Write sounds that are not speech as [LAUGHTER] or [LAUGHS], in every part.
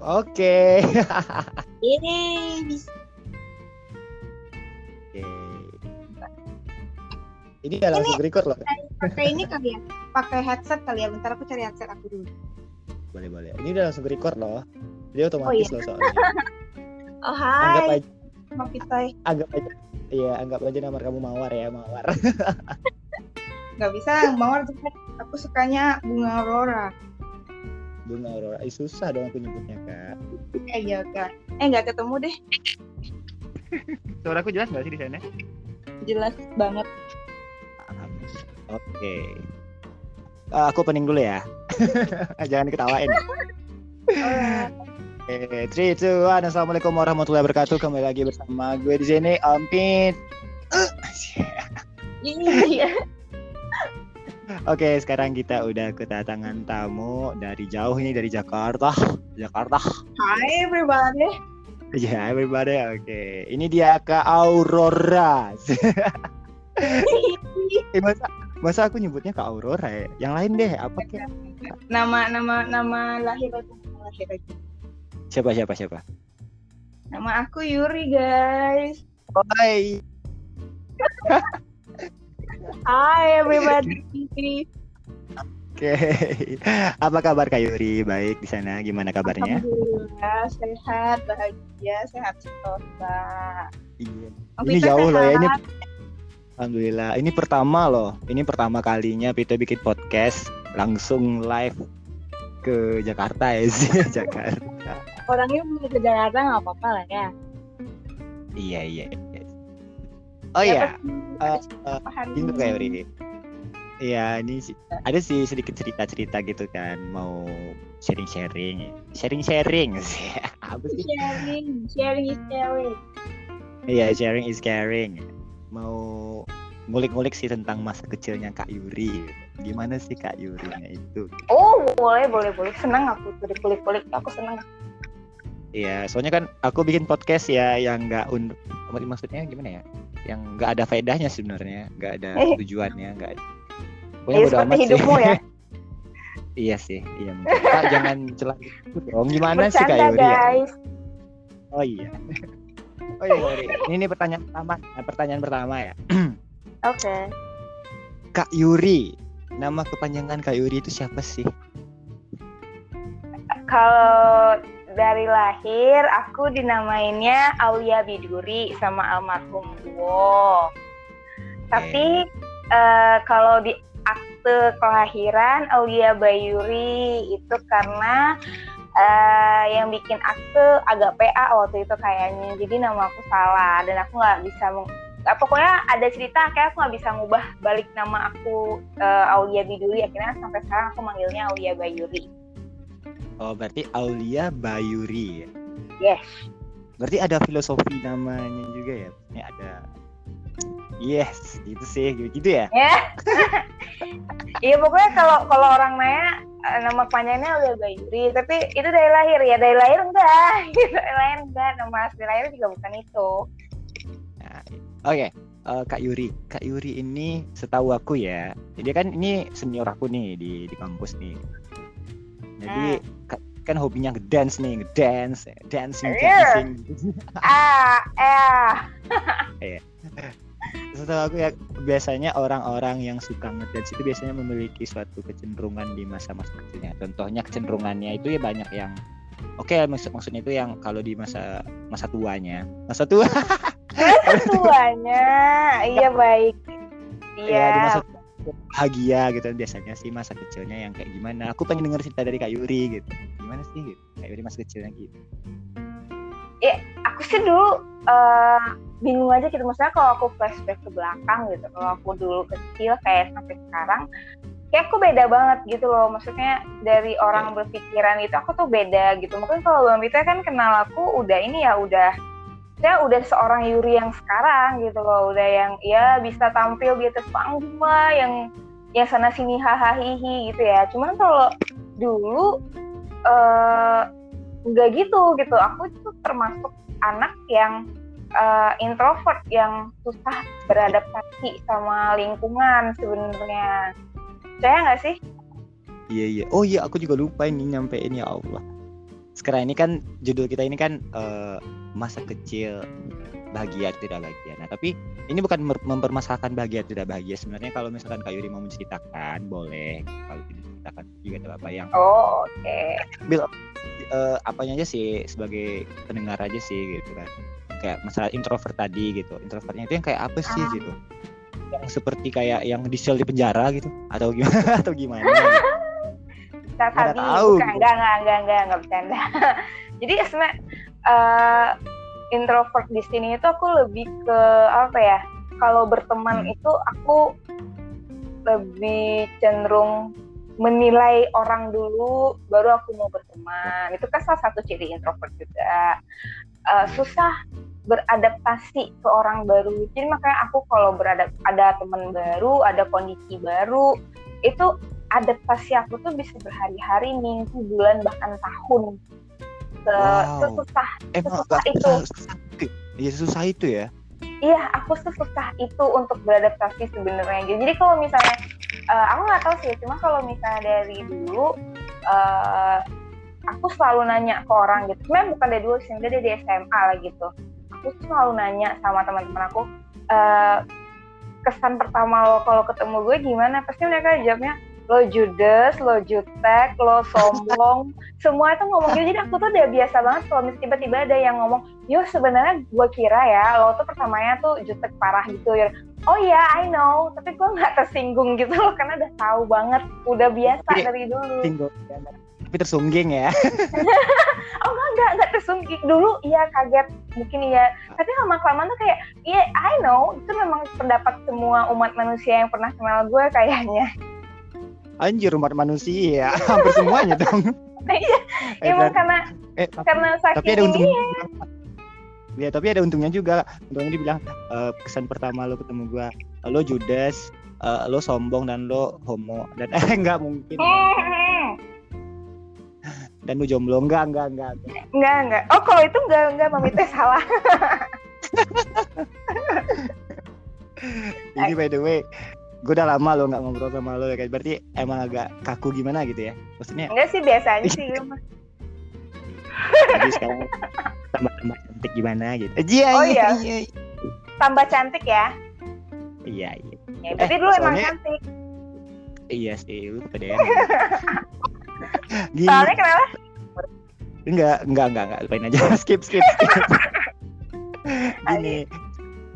Oke. Ini bisa. Oke. Ini udah langsung record loh. Pakai ini kali ya? Pakai headset kali ya? Bentar aku cari headset aku dulu. Boleh boleh. Ini udah langsung record loh. Dia otomatis Oh, iya. loh soalnya. [LAUGHS] Oh Anggap hai, aja, Mbak Pitoy. anggap aja. Iya, anggap aja nama kamu Mawar ya, Mawar. [LAUGHS] Gak bisa, Mawar jelek. Aku sukanya bunga aurora. Bunga Aurora. Ih, susah dong aku nyebutnya, Kak. Eh iya kak. Eh nggak ketemu deh. Suaraku jelas nggak sih di sana? Jelas banget. Oke. Eh, aku pening dulu ya. [LAUGHS] Jangan diketawain. [LAUGHS] Oke, 3, 2, 1. Assalamualaikum warahmatullahi wabarakatuh. Kembali lagi bersama gue di sini, Ampit. Iya. Oke, sekarang kita udah kedatangan tamu dari jauh nih dari Jakarta. Jakarta. Hai everybody. Ya, everybody. Oke. Ini dia Kak Aurora. [LAUGHS] eh, masa, masa aku nyebutnya Kak Aurora ya? Yang lain deh, apa kayak? Nama nama nama lahir. Nama lahir. Siapa siapa siapa? Nama aku Yuri guys. Hai. [LAUGHS] Hai everybody. Oke. Apa kabar Kak Yuri? Baik di sana. Gimana kabarnya? Alhamdulillah sehat, bahagia, sehat sentosa. Iya. Oh, Ini jauh loh ya ini. sehat? Alhamdulillah. Ini pertama loh. Ini pertama kalinya Pito bikin podcast langsung live ke Jakarta ya sih, [LAUGHS] Jakarta. Orangnya mau ke Jakarta nggak apa-apa lah ya. Iya iya. Iya. Oh iya, Dapat- Eh, apa hari gitu ini? Kak Yuri. Iya, ini ada sih sedikit cerita-cerita gitu kan, mau sharing-sharing, sharing-sharing [LAUGHS] sih. Apa sih? Sharing, sharing is caring. Iya, sharing is caring. Mau ngulik-ngulik sih tentang masa kecilnya Kak Yuri. Gimana sih Kak Yurinya itu? Oh boleh boleh boleh senang aku kulik-kulik aku senang. Iya, soalnya kan aku bikin podcast ya yang nggak un maksudnya gimana ya? Yang nggak ada faedahnya sebenarnya, nggak ada Eh. tujuannya, nggak. Ya Pokoknya bodo seperti amat sih. hidupmu ya. [LAUGHS] iya sih, iya. Kak, jangan celah gitu dong. Gimana sih Kak Yuri ya? guys. Oh iya. [LAUGHS] Oh iya, Yuri. Ini, ini pertanyaan pertama. Nah, pertanyaan pertama ya. [CLEARS THROAT] Oke. Kak Yuri. Nama kepanjangan Kak Yuri itu siapa sih? Kalau dari lahir aku dinamainnya Aulia Biduri sama almarhum Duo. Tapi eh, kalau di akte kelahiran Aulia Bayuri itu karena eh, yang bikin akte agak PA waktu itu kayaknya. Jadi nama aku salah dan aku nggak bisa nggak, pokoknya ada cerita kayak aku nggak bisa ngubah balik nama aku eh, Aulia Biduri akhirnya sampai sekarang aku manggilnya Aulia Bayuri. Oh, berarti Aulia Bayuri. ya? Yes. Berarti ada filosofi namanya juga ya? Ini ada Yes, gitu sih, gitu ya. Ya. [LAUGHS] Iya pokoknya kalau kalau orang nanya eh, nama panjangnya Aulia Bayuri, tapi itu dari lahir ya dari lahir enggak, [LAUGHS] gitu dari lahir enggak, nama asli lahir juga bukan itu. Nah, Oke, eh, Kak Yuri. Kak Yuri ini setahu aku ya, dia kan ini senior aku nih di di kampus nih. Jadi ka- kan hobinya ngedance nih, ngedance, dancing, Iya. dancing. [LAUGHS] Ah, eh, Setahu aku ya biasanya orang-orang yang suka ngedance itu biasanya memiliki suatu kecenderungan di masa-masa kecilnya. Contohnya kecenderungannya itu ya banyak yang Oke, maksud maksudnya itu yang kalau di masa masa tuanya, masa tua tuanya, iya baik. ya di Iya. masa bahagia gitu biasanya sih masa kecilnya yang kayak gimana. Aku pengen denger cerita dari Kak Yuri gitu. Gimana sih gitu? Kak Yuri masa kecilnya gitu. Aku sih dulu eh, bingung aja gitu, maksudnya kalau aku flashback ke belakang gitu, kalau aku dulu kecil kayak sampai sekarang, kayak aku beda banget gitu loh, maksudnya dari orang berpikiran itu aku tuh beda gitu. Mungkin kalau Bang Vita kan kenal aku udah ini ya udah saya udah seorang Yuri yang sekarang gitu loh, udah yang ya bisa tampil di atas panggung lah, yang yang sana sini hahaha gitu ya. Cuman kalau dulu eh nggak gitu gitu. Aku tuh termasuk anak yang eh, introvert yang susah beradaptasi sama lingkungan sebenarnya. Saya nggak sih? iya iya oh iya aku juga lupa ini nyampein ya Allah sekarang ini kan judul kita ini kan uh, masa kecil bahagia tidak bahagia. Nah, tapi ini bukan mempermasalahkan bahagia tidak bahagia. Sebenarnya kalau misalkan Kak Yuri mau menceritakan, boleh. Kalau tidak menceritakan juga tidak apa yang. Oh, oke. Okay. Bil, uh, apanya aja sih sebagai pendengar aja sih gitu kan. Kayak masalah introvert tadi gitu. Introvertnya itu yang kayak apa sih ah. gitu? Yang seperti kayak yang di sel di penjara gitu atau gimana [LAUGHS] atau gimana? Gitu. Kita tahu. Bukan, enggak, enggak, enggak, enggak, enggak bercanda. [LAUGHS] Jadi sebenarnya uh, introvert di sini itu aku lebih ke apa ya kalau berteman hmm. itu aku lebih cenderung menilai orang dulu baru aku mau berteman itu kan salah satu ciri introvert juga uh, susah beradaptasi ke orang baru jadi makanya aku kalau beradap ada teman baru ada kondisi baru itu adaptasi aku tuh bisa berhari-hari minggu bulan bahkan tahun. Se wow. sesusah Emang sesusah itu. iya susah itu ya? Iya aku sesusah itu untuk beradaptasi sebenarnya. Jadi kalau misalnya uh, aku nggak tahu sih cuma kalau misalnya dari dulu uh, aku selalu nanya ke orang gitu. Sebenarnya bukan dari dulu sih dari SMA lah gitu. Aku selalu nanya sama teman-teman aku uh, kesan pertama lo kalau ketemu gue gimana? Pasti mereka jawabnya lo judes, lo jutek, lo sombong, [LAUGHS] semua itu ngomong gitu. Jadi aku tuh udah biasa banget kalau tiba-tiba ada yang ngomong, yo sebenarnya gue kira ya lo tuh pertamanya tuh jutek parah gitu ya. Oh iya, yeah, I know, tapi gue nggak tersinggung gitu loh karena udah tahu banget, udah biasa Jadi, dari dulu. Singgung, tapi tersungging ya? [LAUGHS] oh enggak, enggak, enggak tersungging. Dulu iya kaget, mungkin iya. Tapi lama kelamaan tuh kayak, iya yeah, I know, itu memang pendapat semua umat manusia yang pernah kenal gue kayaknya anjir umat manusia. [LAUGHS] Hampir semuanya dong. [LAUGHS] Iya eh, emang karena eh, karena saking tapi ada untungnya ya tapi ada untungnya juga. Untungnya dibilang uh, kesan pertama lo ketemu gua lo judes uh, lo sombong dan lo homo. Dan [LAUGHS] eh enggak mungkin. Dan lo jomblo. Enggak enggak enggak enggak enggak oh kalau itu enggak enggak mami teh salah. Ini by the way gue udah lama lo nggak ngobrol sama lo ya kan berarti emang agak kaku gimana gitu ya? Maksudnya enggak sih biasa aja sih [LAUGHS] jadi sekarang tambah tambah cantik gimana gitu? Iya oh, iya. iya. tambah cantik ya? Iya iya. Ya, berarti eh, dulu soalnya, emang cantik. Iya sih lu pada ya [LAUGHS] soalnya kenapa? Enggak enggak enggak enggak. Lupain aja. [LAUGHS] Skip skip, skip. gini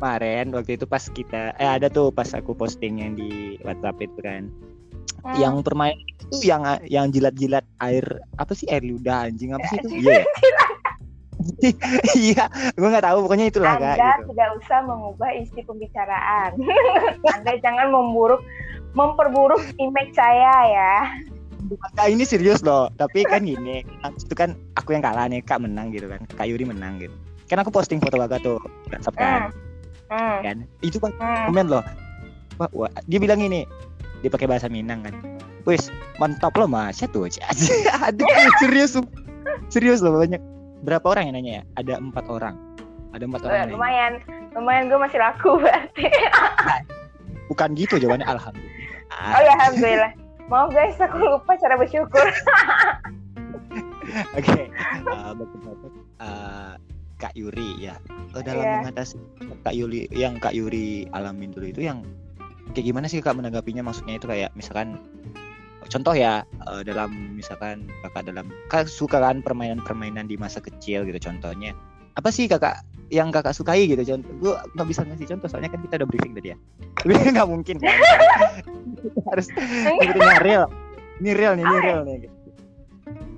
kemarin waktu itu pas kita eh ada tuh pas aku posting yang di WhatsApp itu kan. Hmm. yang permainan itu yang yang jilat-jilat air apa sih air ludah anjing apa sih itu? [LAUGHS] Iya [LAUGHS] iya gue nggak tahu pokoknya itulah anda kak, gitu. tidak usah mengubah isi pembicaraan. [LAUGHS] Anda jangan memburuk memperburuk image saya ya. Nah, ini serius loh. Tapi kan gini itu kan aku yang kalah nih kak menang gitu kan. Kak Yuri menang gitu. Kan aku posting foto baga tuh WhatsApp kan hmm. Hmm. kan? Itu pak hmm. komen loh. Wah, wah, dia bilang ini dia pakai bahasa Minang kan. Wes mantap loh mas. Ya tuh [LAUGHS] aduh serius serius loh banyak. Berapa orang yang nanya ya? Ada empat orang. Ada empat orang lumayan. Lumayan gue masih laku berarti. [LAUGHS] Bukan gitu jawabannya alhamdulillah. Oh ya alhamdulillah. Maaf guys aku lupa cara bersyukur. [LAUGHS] Oke. Okay. uh, uh, Kak Yuri ya. Uh, dalam yeah. mengatasi Kak Yuri yang Kak Yuri alamin dulu itu yang kayak gimana sih Kak menanggapinya? Maksudnya itu kayak misalkan contoh ya uh, dalam misalkan kakak dalam kak suka kan permainan-permainan di masa kecil gitu contohnya. Apa sih kakak yang kakak sukai gitu? Contoh gue nggak bisa ngasih contoh soalnya kan kita udah briefing tadi ya. Tapi [LAUGHS] nggak mungkin kan? [LAUGHS] Harus ini real. Ini real nih ini real nih.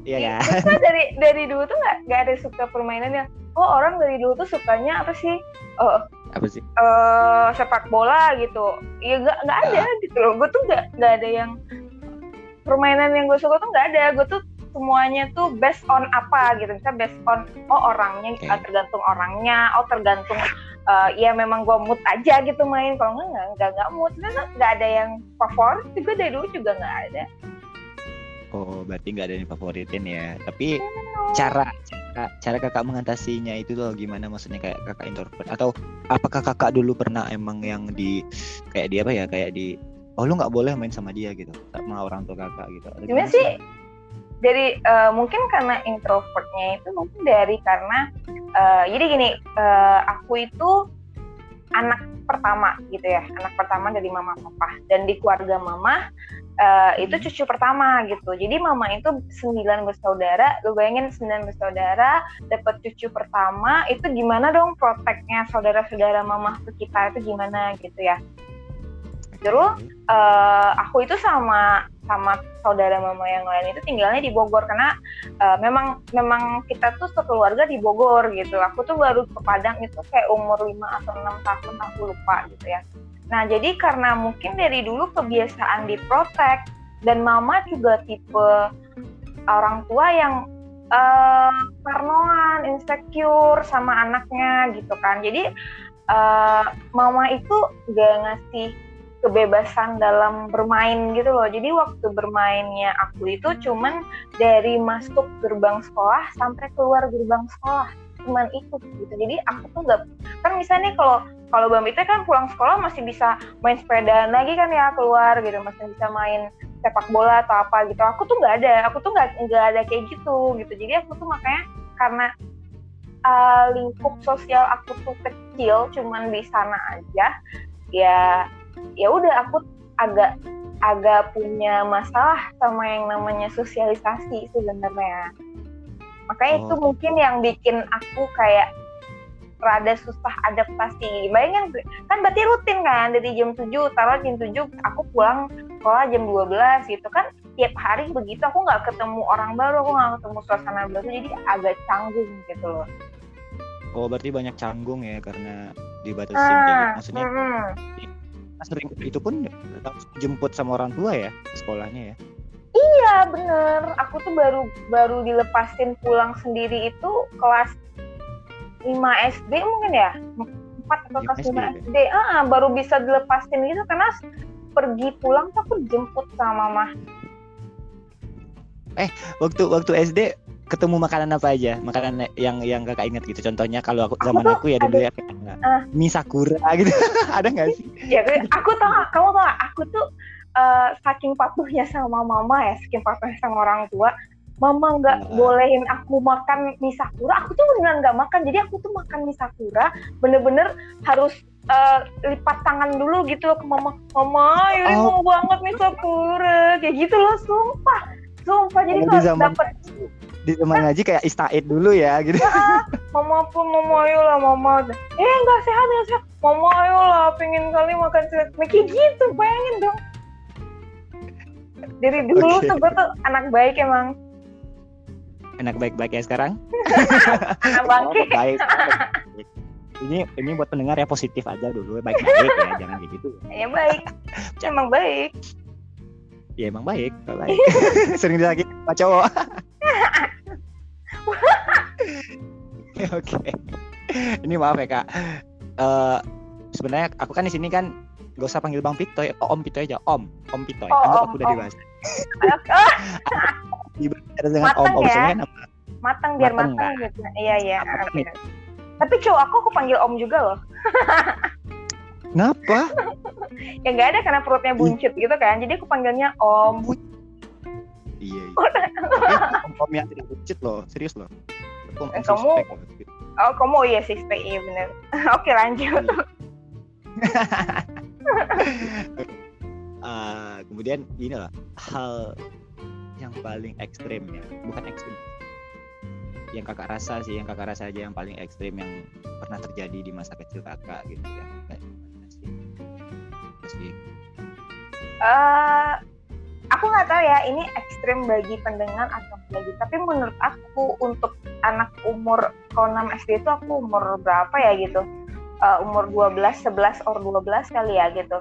Iya kan? dari dari dulu tuh nggak nggak ada suka permainan yang oh orang dari dulu tuh sukanya apa sih? Oh apa sih? uh, sepak bola gitu. Ya nggak nggak ada nah. gitu loh. Gue tuh nggak nggak ada yang permainan yang gue suka tuh nggak ada. Gue tuh semuanya tuh based on apa gitu. Bisa based on oh orangnya okay. uh, tergantung orangnya. Oh tergantung uh, ya memang gue mood aja gitu main. Kalau nggak nggak nggak mood. Nggak ada yang favorit juga dari dulu juga nggak ada Oh, berarti nggak ada yang favoritin ya. Tapi cara cara, cara kakak mengatasinya itu loh gimana maksudnya kayak kakak introvert atau apakah kakak dulu pernah emang yang di kayak dia apa ya kayak di oh lu nggak boleh main sama dia gitu sama orang tua kakak gitu. Gimana sih? dari uh, mungkin karena introvertnya itu mungkin dari karena uh, jadi gini uh, aku itu anak pertama gitu ya anak pertama dari mama papa dan di keluarga mama uh, itu cucu pertama gitu jadi mama itu sembilan bersaudara lu bayangin sembilan bersaudara dapat cucu pertama itu gimana dong proteknya saudara-saudara mama ke kita itu gimana gitu ya terus uh, aku itu sama sama saudara mama yang lain itu tinggalnya di Bogor karena uh, memang memang kita tuh sekeluarga di Bogor gitu. Aku tuh baru ke Padang itu kayak umur 5 atau 6 tahun aku lupa gitu ya. Nah, jadi karena mungkin dari dulu kebiasaan diprotek dan mama juga tipe orang tua yang uh, parnoan, insecure sama anaknya gitu kan. Jadi uh, mama itu gak ngasih kebebasan dalam bermain gitu loh. Jadi waktu bermainnya aku itu cuman dari masuk gerbang sekolah sampai keluar gerbang sekolah cuman itu gitu. Jadi aku tuh nggak kan misalnya kalau kalau Bang itu kan pulang sekolah masih bisa main sepeda lagi kan ya keluar gitu, masih bisa main sepak bola atau apa gitu. Aku tuh nggak ada, aku tuh nggak nggak ada kayak gitu gitu. Jadi aku tuh makanya karena uh, lingkup sosial aku tuh kecil, cuman di sana aja, ya ya udah aku agak agak punya masalah sama yang namanya sosialisasi sebenarnya makanya oh. itu mungkin yang bikin aku kayak rada susah adaptasi. Bayangin kan berarti rutin kan dari jam 7 taruh jam 7 aku pulang sekolah jam 12 gitu kan. Tiap hari begitu aku nggak ketemu orang baru aku nggak ketemu suasana baru jadi agak canggung gitu loh. Oh berarti banyak canggung ya karena dibatasi ah, gitu. maksudnya mm, sering itu pun jemput sama orang tua ya sekolahnya ya? Iya bener. Aku tuh baru baru dilepasin pulang sendiri itu kelas 5 SD mungkin ya? 4 atau kelas 5 SD, SD. Ah, baru bisa dilepasin gitu karena pergi pulang tuh aku jemput sama mama. Eh waktu waktu SD ketemu makanan apa aja? Makanan yang yang kakak ingat gitu? Contohnya kalau aku zaman aku, aku ya dulu ya uh, mie sakura gitu. [LAUGHS] Ada nggak sih? Ya aku tau kamu tau aku tuh uh, saking patuhnya sama mama ya saking patuhnya sama orang tua mama nggak uh. bolehin aku makan mie sakura aku tuh beneran nggak makan jadi aku tuh makan mie sakura bener-bener harus uh, lipat tangan dulu gitu ke mama mama ini oh. mau banget mie sakura kayak gitu loh sumpah sumpah jadi kalau dapet di teman ngaji kayak istaid dulu ya gitu. Ya, mama pun mama ayo lah mama. Eh nggak sehat nggak sehat. Mama ayo lah pengen kali makan sehat. Nah, kayak gitu bayangin dong. Dari dulu okay. tuh gue tuh anak baik emang. Anak baik-baik ya sekarang? anak bangke. Oh, baik. Ini ini buat pendengar ya positif aja dulu baik-baik ya jangan kayak gitu. Ya baik. emang baik. Ya emang baik, baik. [LAUGHS] Sering lagi pak cowok. [LAUGHS] Oke. Ini maaf ya kak. Uh, Sebenarnya aku kan di sini kan gak usah panggil Bang Pitoy, Om Pitoy aja, Om, Om Pitoy. Oh, Anggap om, aku udah dewasa. Dibaca dengan Om, Om ya? nama. Matang biar matang, matang gitu. Iya iya. Tapi cowok aku aku panggil Om juga loh. [LAUGHS] Kenapa? ya nggak ada karena perutnya buncit gitu kan. Jadi aku panggilnya Om. Iya. iya. om, om yang tidak buncit loh, serius loh. Om, om kamu Oh, kamu oh, iya sih stay iya bener. [LAUGHS] Oke, lanjut. [LAUGHS] uh, kemudian ini lah hal yang paling ekstrim ya, bukan ekstrim. Yang kakak rasa sih, yang kakak rasa aja yang paling ekstrim yang pernah terjadi di masa kecil kakak gitu ya. Uh, aku nggak tahu ya ini ekstrim bagi pendengar atau bagi tapi menurut aku untuk anak umur kalau 6 SD itu aku umur berapa ya gitu uh, umur 12 11 or 12 kali ya gitu.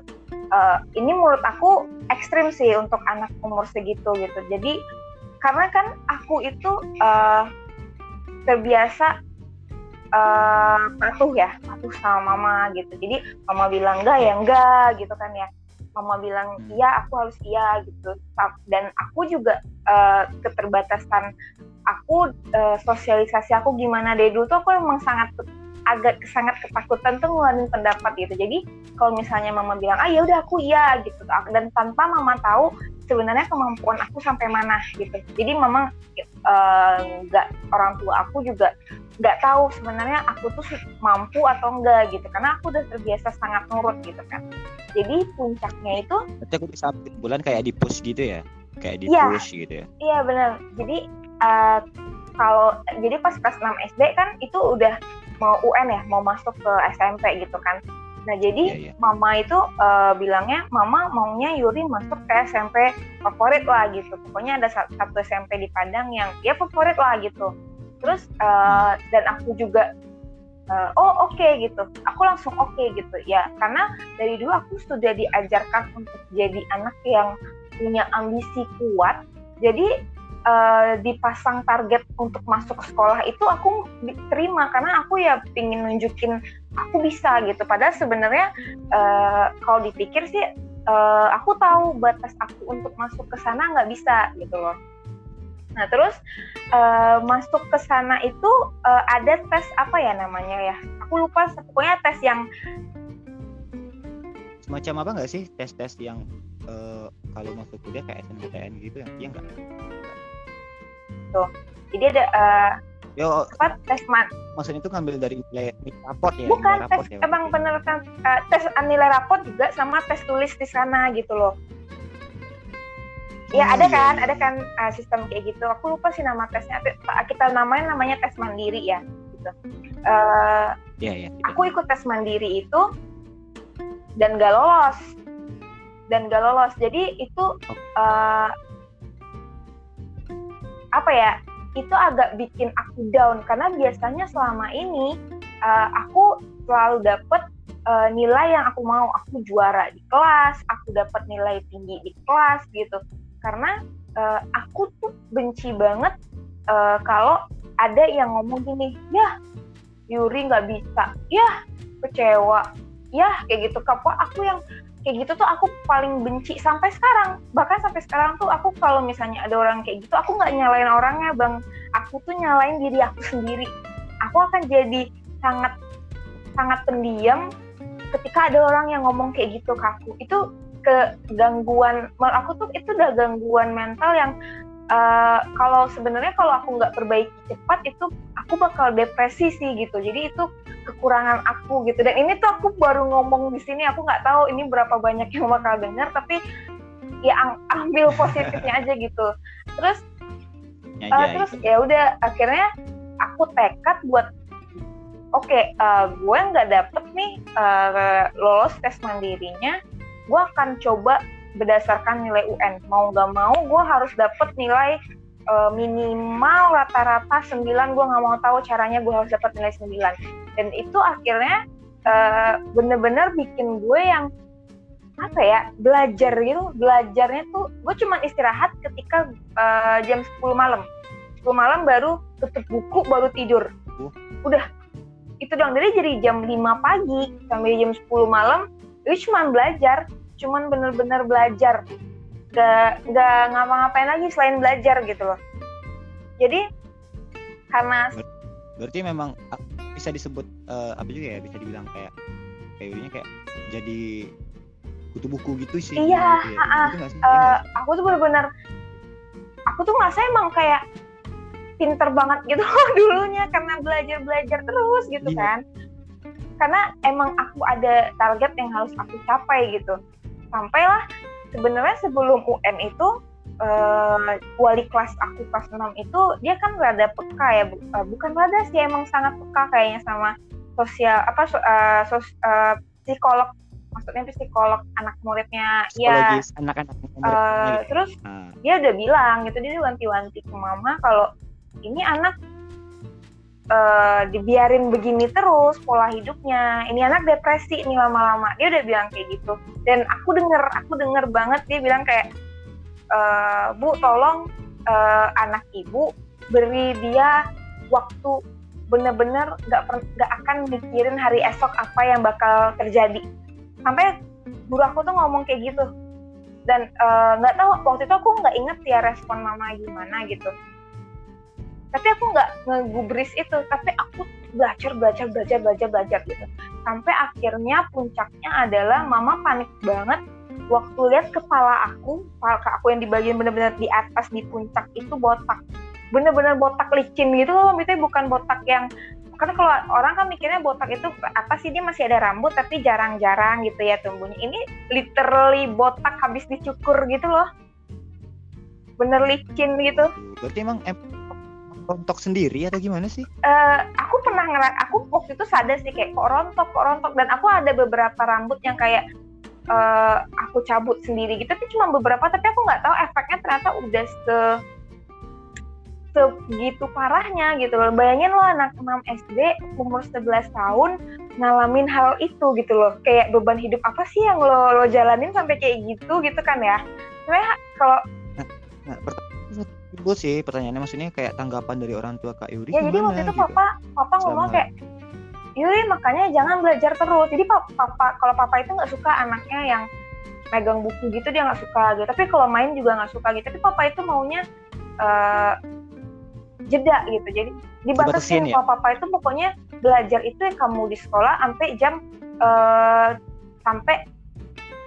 Uh, ini menurut aku ekstrim sih untuk anak umur segitu gitu. Jadi karena kan aku itu uh, terbiasa uh, patuh ya patuh sama mama gitu. Jadi mama bilang enggak ya enggak gitu kan ya. Mama bilang iya aku harus iya gitu. Dan aku juga uh, keterbatasan aku uh, sosialisasi aku gimana dari dulu tuh aku emang sangat agak sangat ketakutan tuh ngeluarin pendapat gitu. Jadi kalau misalnya mama bilang ah ya udah aku iya gitu. Dan tanpa mama tahu sebenarnya kemampuan aku sampai mana gitu. Jadi memang eh, nggak uh, orang tua aku juga nggak tahu sebenarnya aku tuh mampu atau enggak gitu. Karena aku udah terbiasa sangat nurut gitu kan. Jadi puncaknya itu berarti aku bisa bulan kayak di push gitu ya? Kayak di ya, push gitu ya? Iya benar. Jadi uh, kalau jadi pas kelas 6 SD kan itu udah mau UN ya mau masuk ke SMP gitu kan Nah jadi yeah, yeah. mama itu uh, bilangnya mama maunya Yuri masuk ke SMP favorit lah gitu. Pokoknya ada satu SMP di Padang yang ya favorit lah gitu. Terus uh, dan aku juga uh, oh oke okay, gitu. Aku langsung oke okay, gitu ya karena dari dulu aku sudah diajarkan untuk jadi anak yang punya ambisi kuat. Jadi uh, dipasang target untuk masuk sekolah itu aku terima karena aku ya ingin nunjukin aku bisa gitu. Padahal sebenarnya uh, kalau dipikir sih uh, aku tahu batas aku untuk masuk ke sana nggak bisa gitu loh. Nah terus uh, masuk ke sana itu uh, ada tes apa ya namanya ya? Aku lupa pokoknya tes yang semacam apa nggak sih? Tes tes yang uh, kalau masuk kuliah kayak SNMPTN gitu ya? Iya nggak gitu jadi ada uh, Yo, apa tes mat maksudnya itu ngambil dari nilai, nilai raport ya bukan tes ya, emang bener kan uh, tes nilai raport juga sama tes tulis di sana gitu loh Ya hmm, ada kan, iya. ada kan uh, sistem kayak gitu. Aku lupa sih nama tesnya. Kita namanya namanya tes mandiri ya. Gitu. Uh, ya, ya, Aku ikut tes mandiri itu dan gak lolos. Dan gak lolos. Jadi itu uh, apa ya itu agak bikin aku down. Karena biasanya selama ini uh, aku selalu dapet uh, nilai yang aku mau. Aku juara di kelas aku dapat nilai tinggi di kelas gitu. Karena uh, aku tuh benci banget uh, kalau ada yang ngomong gini ya Yuri nggak bisa. Ya kecewa. Ya kayak gitu. Kapal aku yang kayak gitu tuh aku paling benci sampai sekarang. Bahkan sampai sekarang tuh aku kalau misalnya ada orang kayak gitu aku nggak nyalain orangnya bang. Aku tuh nyalain diri aku sendiri. Aku akan jadi sangat sangat pendiam ketika ada orang yang ngomong kayak gitu ke aku. Itu kegangguan aku tuh itu udah gangguan mental yang uh, kalau sebenarnya kalau aku nggak perbaiki cepat itu aku bakal depresi sih gitu. Jadi itu kekurangan aku gitu. Dan ini tuh aku baru ngomong di sini aku nggak tahu ini berapa banyak yang bakal dengar tapi ya ambil positifnya aja gitu. Terus ya, uh, terus ya udah akhirnya aku tekad buat oke okay, uh, gue nggak dapet nih uh, lolos tes mandirinya gue akan coba berdasarkan nilai UN mau nggak mau gue harus dapet nilai uh, minimal rata-rata 9 gue nggak mau tahu caranya gue harus dapat nilai 9 dan itu akhirnya uh, bener-bener bikin gue yang apa ya belajar gitu. Belajarnya tuh gue cuma istirahat ketika uh, jam 10 malam. 10 malam baru tutup buku baru tidur. Udah. Itu dong jadi jadi jam 5 pagi sampai jam 10 malam itu cuma belajar cuman bener-bener belajar. Gak nggak ngapa-ngapain lagi selain belajar gitu loh. Jadi karena Ber berarti memang bisa disebut uh, apa juga ya bisa dibilang kayak kayaknya kayak jadi kutu buku gitu sih iya gitu ya. uh, gitu uh, aku tuh bener-bener aku tuh ngerasa emang kayak pinter banget gitu [LAUGHS] dulunya karena belajar belajar terus gitu iya. kan. Karena emang aku ada target yang harus aku capai gitu sampailah. Sebenarnya sebelum UN itu uh, wali kelas aku kelas 6 itu dia kan rada peka ya uh, bukan rada sih emang sangat peka kayaknya sama sosial apa uh, sos, uh, psikolog maksudnya psikolog anak muridnya ya anak-anak uh, terus hmm. dia udah bilang gitu dia wanti-wanti ke mama kalau ini anak uh, dibiarin begini terus pola hidupnya. Ini anak depresi ini lama-lama. Dia udah bilang kayak gitu. Dan aku denger aku denger banget dia bilang kayak e, bu tolong uh, anak ibu beri dia waktu bener-bener nggak nggak akan mikirin hari esok apa yang bakal terjadi. Sampai guru aku tuh ngomong kayak gitu. Dan nggak uh, tahu waktu itu aku nggak inget ya respon mama gimana gitu tapi aku nggak ngegubris itu tapi aku belajar belajar belajar belajar belajar gitu. Sampai akhirnya puncaknya adalah mama panik banget waktu lihat kepala aku kepala aku yang di bagian benar-benar di atas di puncak itu botak. Bener-bener botak licin gitu loh itu bukan botak yang karena kalau orang kan mikirnya botak itu apa sih dia masih ada rambut tapi jarang-jarang gitu ya tumbuhnya. Ini literally botak habis dicukur gitu loh. Bener licin gitu. Berarti emang em rontok sendiri atau gimana sih? Uh, aku pernah ngerak, aku waktu itu sadar sih kayak kok rontok, kok rontok dan aku ada beberapa rambut yang kayak uh, aku cabut sendiri gitu, tapi cuma beberapa, tapi aku nggak tahu efeknya ternyata udah se segitu parahnya gitu loh. Bayangin lo anak 6 SD umur 11 tahun ngalamin hal itu gitu loh. Kayak beban hidup apa sih yang lo lo jalanin sampai kayak gitu gitu kan ya. Sebenarnya kalau nah, nah pertanyaan sih pertanyaannya maksudnya kayak tanggapan dari orang tua Kak Yuri Ya jadi waktu itu gitu? papa papa ngomong kayak Yuri makanya jangan belajar terus. Jadi papa kalau papa itu nggak suka anaknya yang megang buku gitu dia nggak suka gitu. Tapi kalau main juga nggak suka gitu. Tapi papa itu maunya uh, jeda gitu jadi dibatasin ya? papa itu pokoknya belajar itu yang kamu di sekolah sampai jam uh, sampai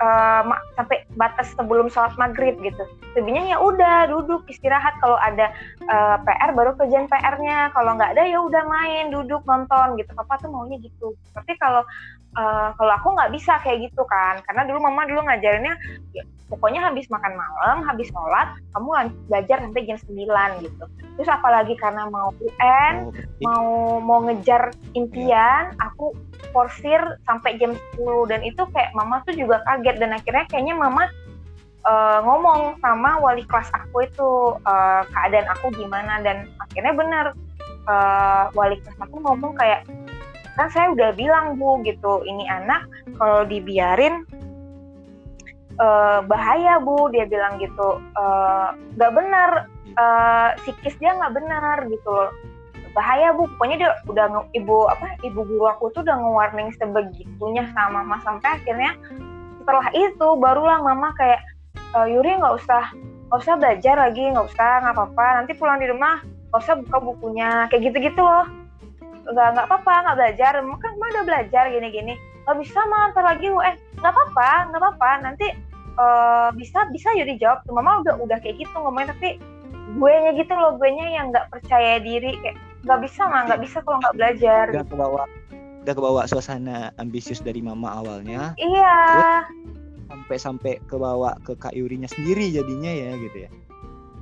uh, sampai batas sebelum sholat maghrib gitu lebihnya ya udah duduk istirahat. Kalau ada uh, PR baru kerjaan PR-nya kalau nggak ada ya udah main duduk nonton gitu. Papa tuh maunya gitu. Tapi kalau uh, kalau aku nggak bisa kayak gitu kan. Karena dulu mama dulu ngajarinnya ya, pokoknya habis makan malam habis sholat kamu belajar sampai jam 9 gitu. Terus apalagi karena mau UN oh, mau mau ngejar impian aku forsir sampai jam 10 dan itu kayak mama tuh juga kaget. Dan akhirnya kayaknya mama uh, ngomong sama wali kelas aku itu uh, keadaan aku gimana. Dan akhirnya benar uh, wali kelas aku ngomong kayak kan saya udah bilang bu gitu ini anak kalau dibiarin uh, bahaya bu. Dia bilang gitu nggak uh, benar uh, psikis dia nggak benar gitu loh. Bahaya bu. Pokoknya dia udah ibu apa ibu guru aku tuh udah nge-warning sebegitunya sama mama sampai akhirnya setelah itu barulah mama kayak e, Yuri nggak usah nggak usah belajar lagi nggak usah nggak apa-apa. Nanti pulang di rumah nggak usah buka bukunya. Kayak gitu-gitu loh. Nggak nggak apa-apa nggak belajar. Kan mah udah belajar gini-gini. Nggak bisa mah ntar lagi eh nggak apa-apa nggak apa-apa. Nanti uh, bisa bisa Yuri jawab. Tuh mama udah udah kayak gitu ngomongin tapi gue nya gitu loh gue nya yang nggak percaya diri. Kayak nggak bisa mah nggak bisa kalau nggak belajar. Udah kebawa udah kebawa suasana ambisius dari mama awalnya. Iya sampai sampai kebawa ke kak Yurinya sendiri jadinya ya gitu ya.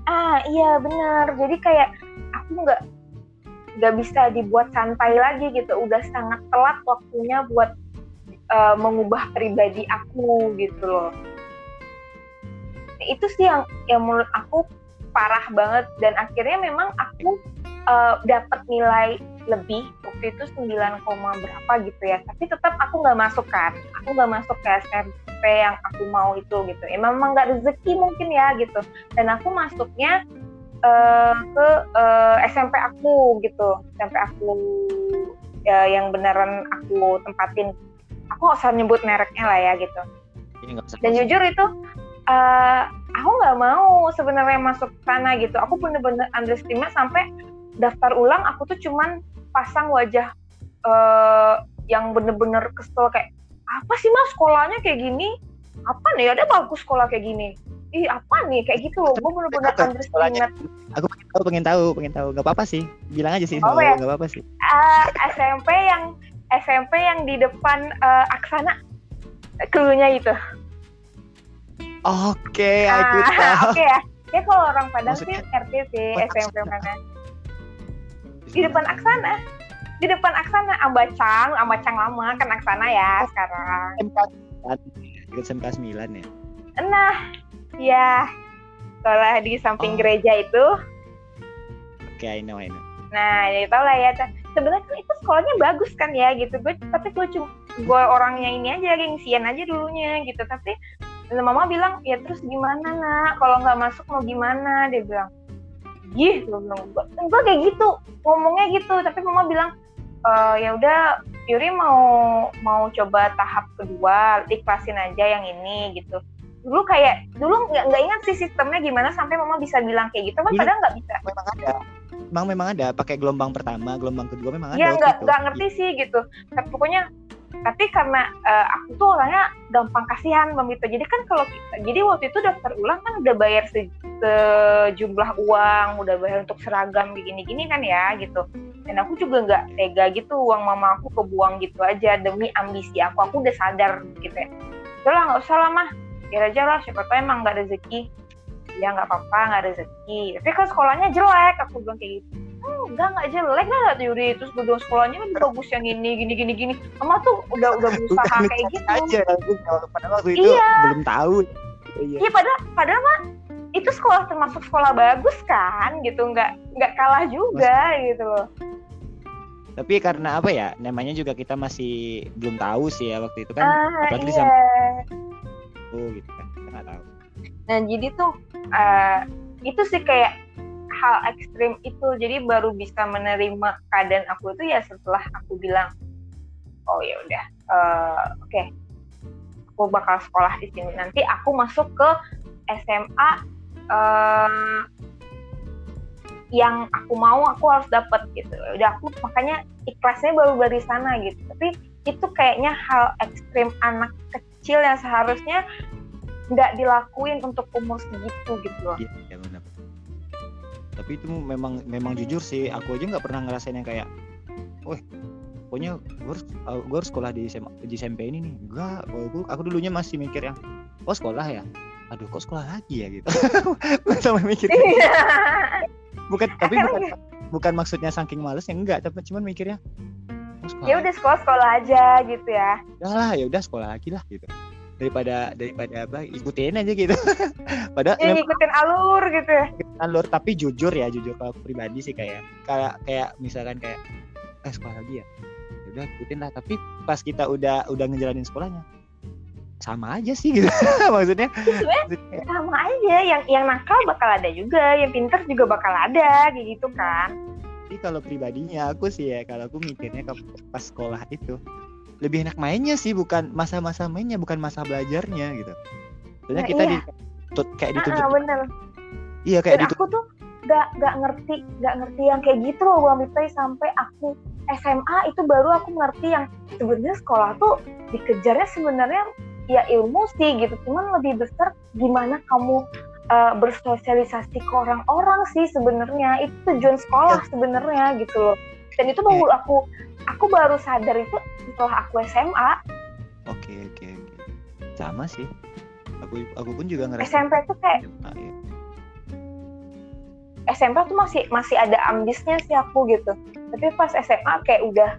Ah iya benar. Jadi kayak aku nggak nggak bisa dibuat santai lagi gitu. Udah sangat telat waktunya buat uh, mengubah pribadi aku gitu loh. Itu sih yang yang menurut aku parah banget. Dan akhirnya memang aku uh, dapat nilai lebih waktu itu 9, berapa gitu ya. Tapi tetap aku nggak masuk kan. Aku nggak masuk ke SMP yang aku mau itu gitu. Ya memang nggak rezeki mungkin ya gitu. Dan aku masuknya uh, ke uh, eh, SMP aku gitu. SMP aku ya, yang beneran aku tempatin. Aku nggak usah nyebut mereknya lah ya gitu. Dan jujur itu uh, aku nggak mau sebenarnya masuk sana gitu. Aku bener-bener underestimate sampai daftar ulang aku tuh cuman pasang wajah uh, yang bener-bener kesel kayak apa sih mas? Sekolahnya kayak gini? Apa nih ada bagus sekolah kayak gini. Ih apa nih? Kayak gitu loh. Gue bener-bener underestimate. aku pengen tahu pengen tahu pengen tahu. Gak apa-apa sih. Bilang aja sih oh, ya? gak apa-apa sih. Uh, eh, SMP yang SMP yang di depan uh, Aksana. Keluarnya itu. Oke okay, aku uh, tahu. [LAUGHS] oke okay, ya. Ya kalau orang Padang Maksudnya, sih ngerti sih SMP mana di depan Aksana di depan Aksana Ambacang Ambacang lama kan Aksana ya sekarang SMK SMK 9 ya nah Ya, sekolah di samping oh. gereja itu. Oke, okay, I know, I know. Nah, ya tau lah ya. Sebenarnya kan itu sekolahnya bagus kan ya gitu. Gue tapi gue cuma gue orangnya ini aja gengsian aja dulunya gitu. Tapi mama bilang ya terus gimana nak? Kalau nggak masuk mau gimana? Dia bilang, Gih, gue bilang gue kayak gitu. Ngomongnya gitu. Tapi mama bilang e, ya udah Yuri mau mau coba tahap kedua, ikhlasin aja yang ini gitu. Dulu kayak dulu nggak nggak ingat sih sistemnya gimana sampai mama bisa bilang kayak gitu. Kan padahal nggak bisa. Memang ada. Memang memang ada. Pakai gelombang pertama gelombang kedua memang ada ya nggak nggak ngerti sih gitu. Tapi pokoknya tapi karena uh, aku tuh orangnya gampang kasihan begitu jadi kan kalau kita jadi waktu itu daftar ulang kan udah bayar se, sejumlah uang udah bayar untuk seragam gini-gini kan ya gitu. Dan aku juga nggak tega gitu uang mama aku kebuang gitu aja demi ambisi aku. Aku udah sadar gitu ya. Udah nggak usah lah mah. Biar aja lah siapa tahu emang nggak rezeki. Ya nggak apa-apa nggak rezeki. Tapi kan sekolahnya jelek aku bilang kayak gitu oh, enggak nggak jelek lah Yuri. Terus gedung sekolahnya lebih bagus yang ini gini gini gini. Mama tuh udah udah [LAUGHS] berusaha kayak gitu. aja padahal waktu itu iya. belum tahu. Iya. iya padahal padahal mah itu sekolah termasuk sekolah bagus kan gitu. Nggak nggak kalah juga Mas, gitu loh. Tapi karena apa ya namanya juga kita masih belum tahu sih ya waktu itu kan ah, apalagi iya. sama oh gitu kan kita nggak tahu. Nah jadi tuh uh, itu sih kayak hal ekstrim itu jadi baru bisa menerima keadaan aku itu ya setelah aku bilang oh ya udah uh, oke okay. aku bakal sekolah di sini. Nanti aku masuk ke SMA uh, yang aku mau aku harus dapat gitu. Udah aku makanya ikhlasnya baru dari sana gitu. Tapi itu kayaknya hal ekstrim anak kecil yang seharusnya nggak dilakuin untuk umur segitu gitu loh. Iya, ya tapi itu memang memang jujur sih aku aja nggak pernah ngerasain yang kayak wah pokoknya gue harus gue harus sekolah di SMA, di SMP ini nih. Enggak aku aku dulunya masih mikir yang oh sekolah ya? Aduh kok sekolah lagi ya? gitu. [LAUGHS] Sampai mikir iya bukan tapi bukan bukan maksudnya saking males ya enggak tapi cuman mikirnya oh, ya udah sekolah sekolah aja gitu ya. Ya lah ya udah sekolah lagi lah gitu daripada daripada apa ikutin aja gitu. Pada ya, ikutin alur gitu ya? alur tapi jujur ya jujur kalau pribadi sih kayak kayak kayak misalkan kayak eh sekolah lagi ya, ya udah ikutin lah. Tapi pas kita udah udah ngejalanin sekolahnya sama aja sih gitu. [LAUGHS] Maksudnya sama aja. Yang yang nakal bakal ada juga yang pinter juga bakal ada gitu kan. Jadi kalau pribadinya aku sih ya kalau aku mikirnya ke pas sekolah itu lebih enak mainnya sih bukan masa-masa mainnya bukan masa belajarnya gitu soalnya nah, kita iya. di kayak dituntut ah, bener. iya kayak Dan aku tuh gak gak ngerti gak ngerti yang kayak gitu loh Bang Mitai sampai aku SMA itu baru aku ngerti yang sebenarnya sekolah tuh dikejarnya sebenarnya ya ilmu sih gitu cuman lebih besar gimana kamu uh, bersosialisasi ke orang-orang sih sebenarnya itu tujuan sekolah ya. sebenarnya gitu loh dan itu baru ya. aku aku baru sadar itu setelah aku SMA oke oke oke. Sama sih. Aku aku pun juga ngerasa SMP tuh kayak SMA, ya. SMP tuh masih masih ada ambisnya sih aku gitu. Tapi pas SMA kayak udah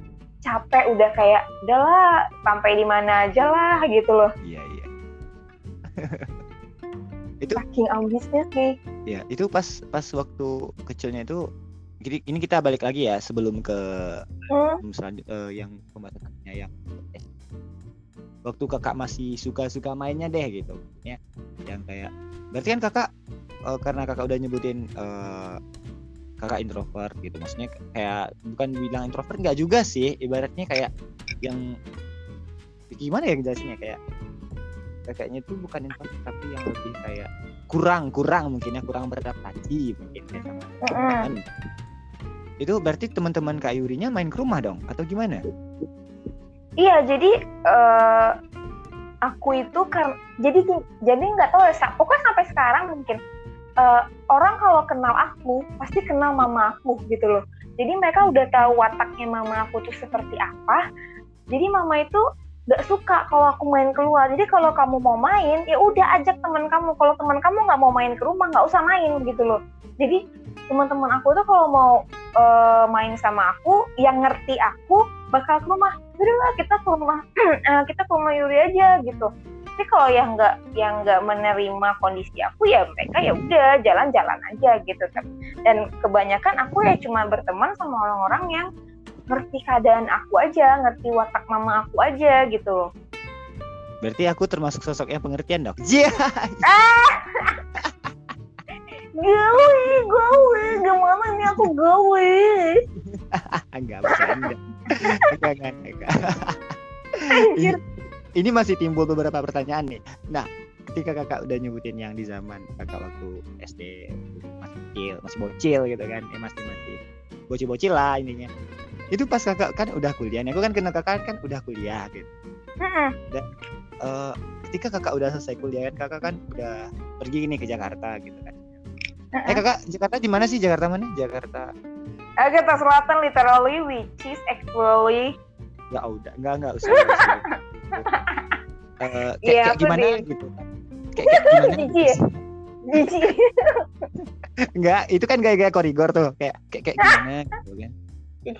capek udah kayak udahlah sampai di mana aja lah gitu loh. Iya iya. [LAUGHS] Itu saking ambisnya sih. Ya itu pas pas waktu kecilnya itu jadi ini kita balik lagi ya sebelum ke hmm? uh, yang pembahasannya yang eh, waktu kakak masih suka-suka mainnya deh gitu. Ya yang kayak berarti kan kakak uh, karena kakak udah nyebutin uh, kakak introvert gitu. Maksudnya kayak bukan bilang introvert nggak juga sih. Ibaratnya kayak yang gimana ya jelasinnya? Kayak kakaknya itu bukan introvert tapi yang lebih kayak kurang kurang mungkin ya kurang beradaptasi mungkin ya sama teman itu berarti teman-teman kak Yurinya main ke rumah dong atau gimana? Iya jadi uh, aku itu kan jadi jadi nggak tahu ya pokoknya sampai sekarang mungkin uh, orang kalau kenal aku pasti kenal mama aku gitu loh. Jadi mereka udah tahu wataknya mama aku tuh seperti apa. Jadi mama itu gak suka kalau aku main keluar. Jadi kalau kamu mau main ya udah ajak teman kamu. Kalau teman kamu nggak mau main ke rumah nggak usah main gitu loh. Jadi teman-teman aku tuh kalau mau uh, main sama aku yang ngerti aku bakal ke rumah. Udah kita ke rumah. [CLEARS THROAT] Eh, kita ke rumah Yuri aja gitu. Tapi kalau yang nggak yang nggak menerima kondisi aku ya mereka ya udah jalan-jalan aja gitu kan. Dan kebanyakan aku ya cuma berteman sama orang-orang yang ngerti keadaan aku aja ngerti watak mama aku aja gitu berarti aku termasuk sosok yang pengertian dok [LAUGHS] iya. Ah gawe gawe. Gimana nih aku gawe? [LAUGHS] Enggak bercanda. Enggak enggak enggak Anjir. Ini masih timbul beberapa pertanyaan nih. Nah, ketika kakak udah nyebutin yang di zaman kakak waktu SD masih kecil, masih bocil gitu kan, ya masih masih bocil-bocil lah intinya. itu pas kakak kan udah kuliah nih. Aku kan kenal kakak kan udah kuliah gitu. Mm-mm. Eh, ketika kakak udah selesai kuliah kan kakak kan udah pergi nih ke Jakarta gitu kan eh kakak Jakarta di mana sih Jakarta mana Jakarta Jakarta Selatan literally which is actually nggak udah nggak nggak usah, nggak usah. [LAUGHS] Eh, kayak, Iya, kayak gimana di- gitu kayak, kayak gimana [LAUGHS] Jijik gitu ya? jijik. [LAUGHS] Enggak, itu kan gaya-gaya koridor tuh, kayak kayak, kayak gimana gitu kan.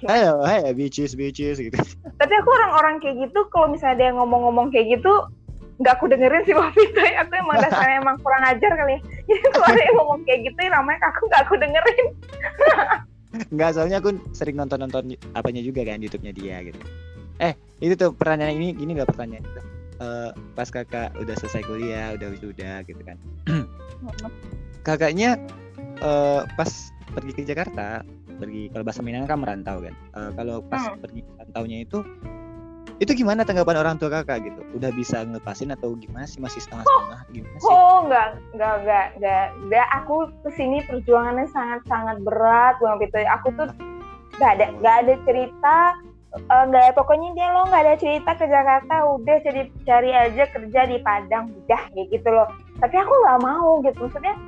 Halo, hai bitches, bitches gitu. Tapi aku orang-orang kayak gitu kalau misalnya dia ngomong-ngomong kayak gitu nggak aku dengerin sih Pak Fitoy. Aku emang dasarnya [LAUGHS] emang kurang ajar kali. ya. [LAUGHS] Jadi kalau ada yang ngomong kayak gitu namanya aku nggak aku dengerin. [LAUGHS] Enggak, soalnya aku sering nonton-nonton apanya juga kan YouTube-nya dia gitu. Eh, itu tuh pertanyaan ini gini nggak pertanyaan itu. Eh, pas kakak udah selesai kuliah, udah wisuda gitu kan. [CLEARS THROAT] Kakaknya eh, pas pergi ke Jakarta, pergi kalau bahasa Minang kan merantau kan. Eh, kalau pas Hmm. pergi merantaunya itu itu gimana tanggapan orang tua kakak gitu? Udah bisa ngelepasin atau gimana sih masih setengah-setengah gimana sih? Oh nggak nggak nggak nggak nggak. Aku ke sini perjuangannya sangat-sangat berat Bang Fitoy. Aku tuh nggak ada nggak ada cerita eh, nggak ada pokoknya dia lo nggak ada cerita ke Jakarta udah jadi cari aja kerja di Padang udah kayak gitu loh tapi aku nggak mau gitu maksudnya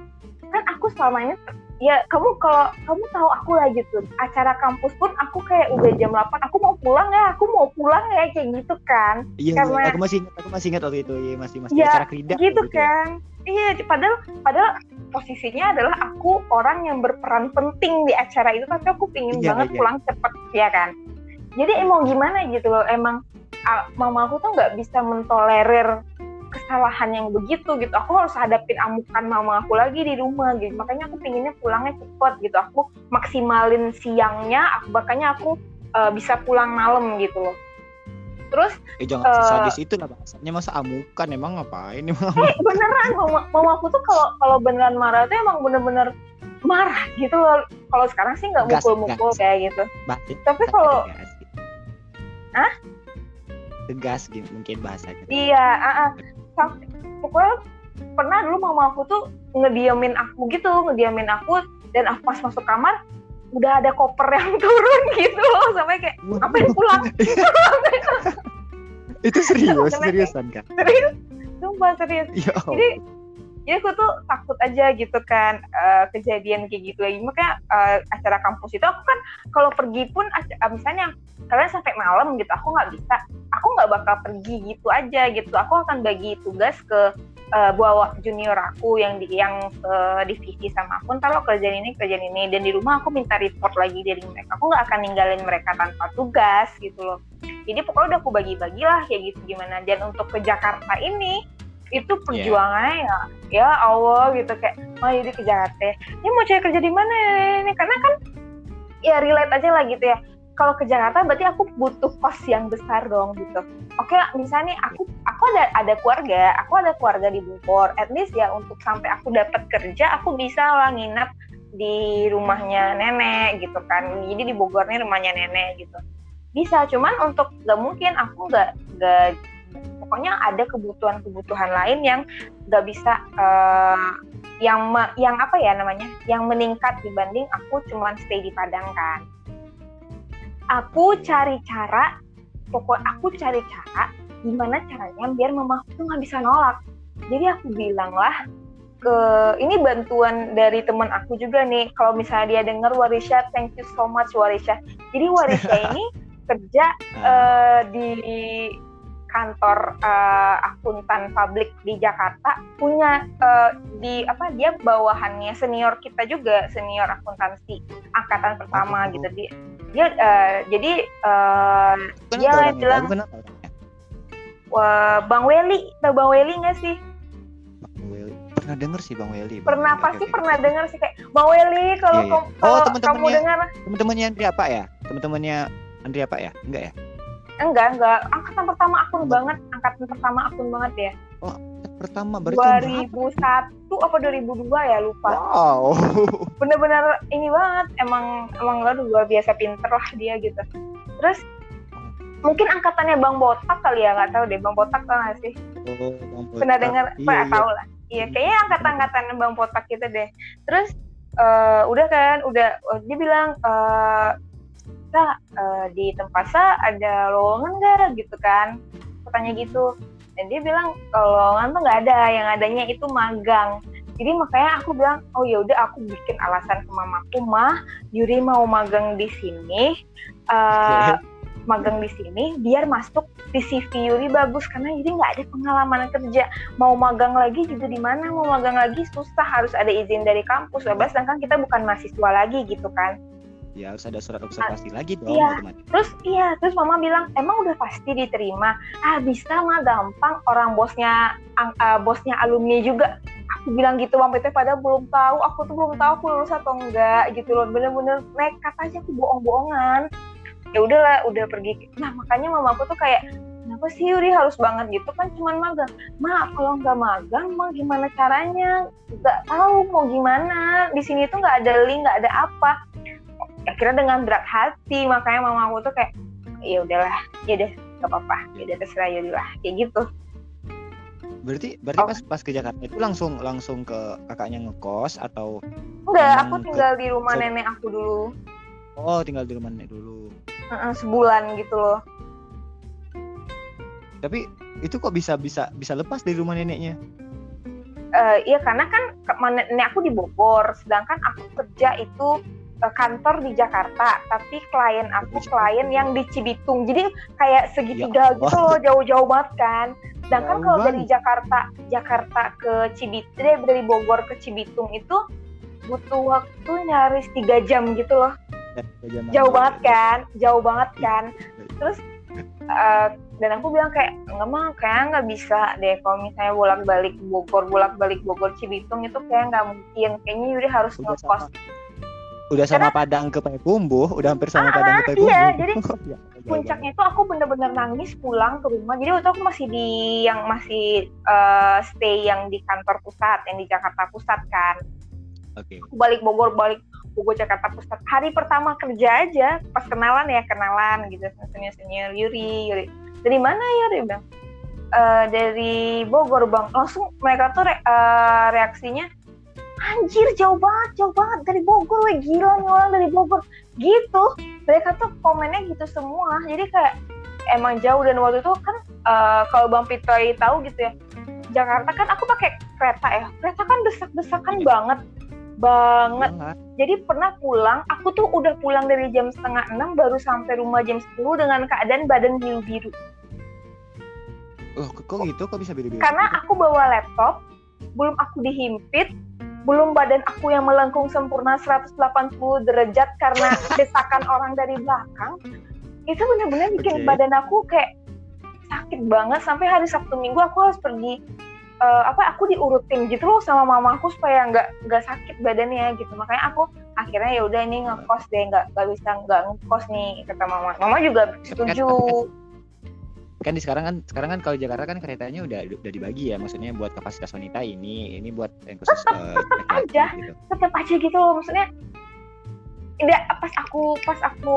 kan aku selama ini ya kamu kalau kamu tahu aku lah gitu acara kampus pun aku kayak udah jam 8 aku mau pulang ya aku mau pulang ya kayak gitu kan Iya, Karena- aku masih ingat, aku masih ingat waktu itu, iya, masih masih Ya, acara kerida gitu ya. kan iya padahal padahal posisinya adalah aku orang yang berperan penting di acara itu tapi aku pingin Iya, banget iya. pulang cepet ya kan jadi emang gimana gitu loh emang ah, mama aku tuh nggak bisa mentolerir kesalahan yang begitu gitu. Aku harus hadapin amukan mama aku lagi di rumah gitu. Makanya aku pinginnya pulangnya cepet gitu. Aku maksimalin siangnya aku makanya aku eh, bisa pulang malam gitu loh. Terus Eh jangan Eh, sadis itu lah bahasanya masa amukan emang ngapain? Emang [LAUGHS] eh beneran mama, mama aku tuh kalau kalau beneran marah tuh emang bener-bener marah gitu loh. Kalau sekarang sih nggak mukul-mukul kayak gitu. Bahasanya Tapi kalau-. Hah? tegas gitu mungkin bahasanya iya ah, ah. Pokoknya pernah dulu mama aku tuh ngediamin aku gitu ngediamin aku dan aku pas masuk kamar udah ada koper yang [LAUGHS] turun gitu loh sampai kayak ngapain pulang? [LAUGHS] Itu serius seriusan kan serius? Sumpah serius. Ya jadi jadi aku tuh takut aja gitu kan eh, kejadian kayak gitu lagi. Makanya eh, acara kampus itu aku kan kalau pergi pun eh, misalnya kalian sampai malam gitu aku nggak bisa. Aku nggak bakal pergi gitu aja gitu. Aku akan bagi tugas ke eh, bawa junior aku yang di yang ke divisi sama aku. Ntar lo kerjaan ini kerjaan ini. Dan di rumah aku minta report lagi dari mereka. Aku nggak akan ninggalin mereka tanpa tugas gitu loh. Jadi pokoknya udah aku bagi-bagi lah kayak gitu gimana. Dan untuk ke Jakarta ini itu perjuangannya ya ya Allah gitu kayak mau jadi ke Jakarta ini mau cari kerja di mana ini? Karena kan ya relate aja lah gitu ya. Kalau ke Jakarta berarti aku butuh kos yang besar dong gitu. Oke misalnya nih aku aku ada ada keluarga aku ada keluarga di Bogor. At least ya untuk sampai aku dapat kerja aku bisa lah nginap di rumahnya nenek gitu kan. Jadi di Bogornya rumahnya nenek gitu. Bisa cuman untuk nggak mungkin aku nggak nggak pokoknya ada kebutuhan-kebutuhan lain yang nggak bisa eh, yang me- yang apa ya namanya yang meningkat dibanding aku cuman stay di Padang kan. Aku cari cara pokok aku cari cara gimana caranya biar mama aku tuh nggak bisa nolak. Jadi aku bilang lah ke ini bantuan dari teman aku juga nih kalau misalnya dia dengar Warisha thank you so much Warisha. Jadi Warisha [LAUGHS] ini kerja eh, di kantor eh, akuntan publik di Jakarta punya eh, di apa dia bawahannya senior kita juga senior akuntansi angkatan pertama Oh. gitu. Dia dia eh, jadi bukan dia orangnya, bilang- wah, Bang Weli tau Bang Weli nggak sih? Bang Welly pernah denger sih Bang Bang pernah Welly, pasti pernah dengar sih kayak Bang Weli kalau iya. kamu- Oh, kamu teman-temannya. dengar teman-temannya Andri apa ya? Teman-temannya Andri apa ya? Enggak ya enggak enggak. Angkatan pertama akun banget. Angkatan pertama akun banget ya. Pertama berarti tahun berapa? 2001 apa 2002 ya? Lupa. Wow. [LAUGHS] Bener-bener ini banget. Emang emang aduh luar biasa pinter lah dia gitu. Terus mungkin angkatannya Bang Botak kali ya? Nggak tahu deh Bang Botak tau gak sih? Oh, Bang pernah Botak. dengar? Iya, pernah iya. tahu lah. Iya kayaknya angkatan-angkatan Bang Botak gitu deh. Terus eh, udah kan? Udah eh, dia bilang eh, sa uh, di tempat sa ada lowongan nggak? Gitu kan. Katanya gitu. Dan dia bilang kalau lowongan tuh nggak ada yang adanya itu magang. Jadi makanya aku bilang oh ya udah aku bikin alasan ke mamaku mah. Yuri mau magang di sini uh, magang di sini biar masuk di CV Yuri bagus. Karena Yuri nggak ada pengalaman kerja. Mau magang lagi juga di mana? Mau magang lagi susah. Harus ada izin dari kampus. Bebas sedangkan kita bukan mahasiswa lagi gitu kan ya harus ada surat observasi ah, lagi dong iya. terus iya terus mama bilang emang udah pasti diterima? Ah bisa mah gampang orang bosnya uh, bosnya alumni juga. Aku bilang gitu waktu itu pada belum tahu. Aku tuh belum tahu aku lulus atau enggak gitu loh. Bener-bener nekat aja aku bohong-bohongan. Ya udahlah udah pergi. Nah makanya mama aku tuh kayak kenapa sih Yuri? Harus banget gitu. Kan cuman magang. Ma kalau nggak magang mah gimana caranya? Nggak tahu mau gimana. Di sini tuh nggak ada link nggak ada apa akhirnya dengan berat hati makanya mama aku tuh kayak ya udahlah ya deh nggak apa-apa ya udah terserah Yuri lah kayak gitu. Berarti berarti oh. pas pas ke Jakarta itu langsung langsung ke kakaknya ngekos atau enggak aku tinggal ke... di rumah nenek aku dulu. Oh tinggal di rumah nenek dulu. Uh, sebulan gitu loh. Tapi itu kok bisa bisa bisa lepas dari rumah neneknya? Uh, iya karena kan nenek aku di Bogor sedangkan aku kerja itu uh, kantor di Jakarta tapi klien aku klien yang di Cibitung. Jadi kayak segitiga ya, gitu loh jauh-jauh banget kan. Sedangkan kalau dari Jakarta Jakarta ke Cibitung dari Bogor ke Cibitung itu butuh waktu nyaris tiga jam gitu loh. Jauh banget kan jauh banget kan. Terus uh, dan aku bilang kayak nggak mah kayak nggak bisa deh kalau misalnya bolak balik Bogor bolak balik Bogor Cibitung itu kayak nggak mungkin. Kayaknya Yuri harus ngekos udah sama Karena, Padang ke Payakumbuh udah hampir sama ah, Padang ke iya jadi [LAUGHS] ya, puncaknya itu aku bener-bener nangis pulang ke rumah jadi waktu aku masih di yang masih uh, stay yang di kantor pusat yang di Jakarta Pusat kan Okay. Aku balik Bogor, balik Bogor Jakarta Pusat. Hari pertama kerja aja, pas kenalan ya kenalan gitu, senior senior Yuri, Yuri. Dari mana ya dia bilang? E, dari Bogor bang. Langsung mereka tuh re, uh, reaksinya, anjir jauh banget, jauh banget dari Bogor, we gila nih orang dari Bogor. Gitu. Mereka tuh komennya gitu semua. Jadi kayak emang jauh dan waktu itu kan uh, kalau Bang Pitoy tahu gitu ya, Jakarta kan aku pakai kereta ya. Kereta kan desak-desakan banget banget. Jadi pernah pulang, aku tuh udah pulang dari jam setengah enam baru sampai rumah jam 10 dengan keadaan badan biru-biru. Oh, kok gitu? Kok bisa biru-biru? Karena aku bawa laptop, belum aku dihimpit, belum badan aku yang melengkung sempurna 180 derajat karena [LAUGHS] desakan orang dari belakang. Itu benar-benar bikin okay. badan aku kayak sakit banget sampai hari Sabtu Minggu aku harus pergi uh, apa aku diurutin gitu loh sama mamaku supaya nggak nggak sakit badannya gitu makanya aku akhirnya ya udah ini ngekos deh nggak nggak bisa nggak ngekos nih kata mama mama juga setuju kan di sekarang kan sekarang kan kalau Jakarta kan keretanya udah udah dibagi ya. Maksudnya buat kapasitas wanita ini ini buat yang khusus uh, tetap aja gitu. tetap aja gitu loh. Maksudnya tidak pas aku pas aku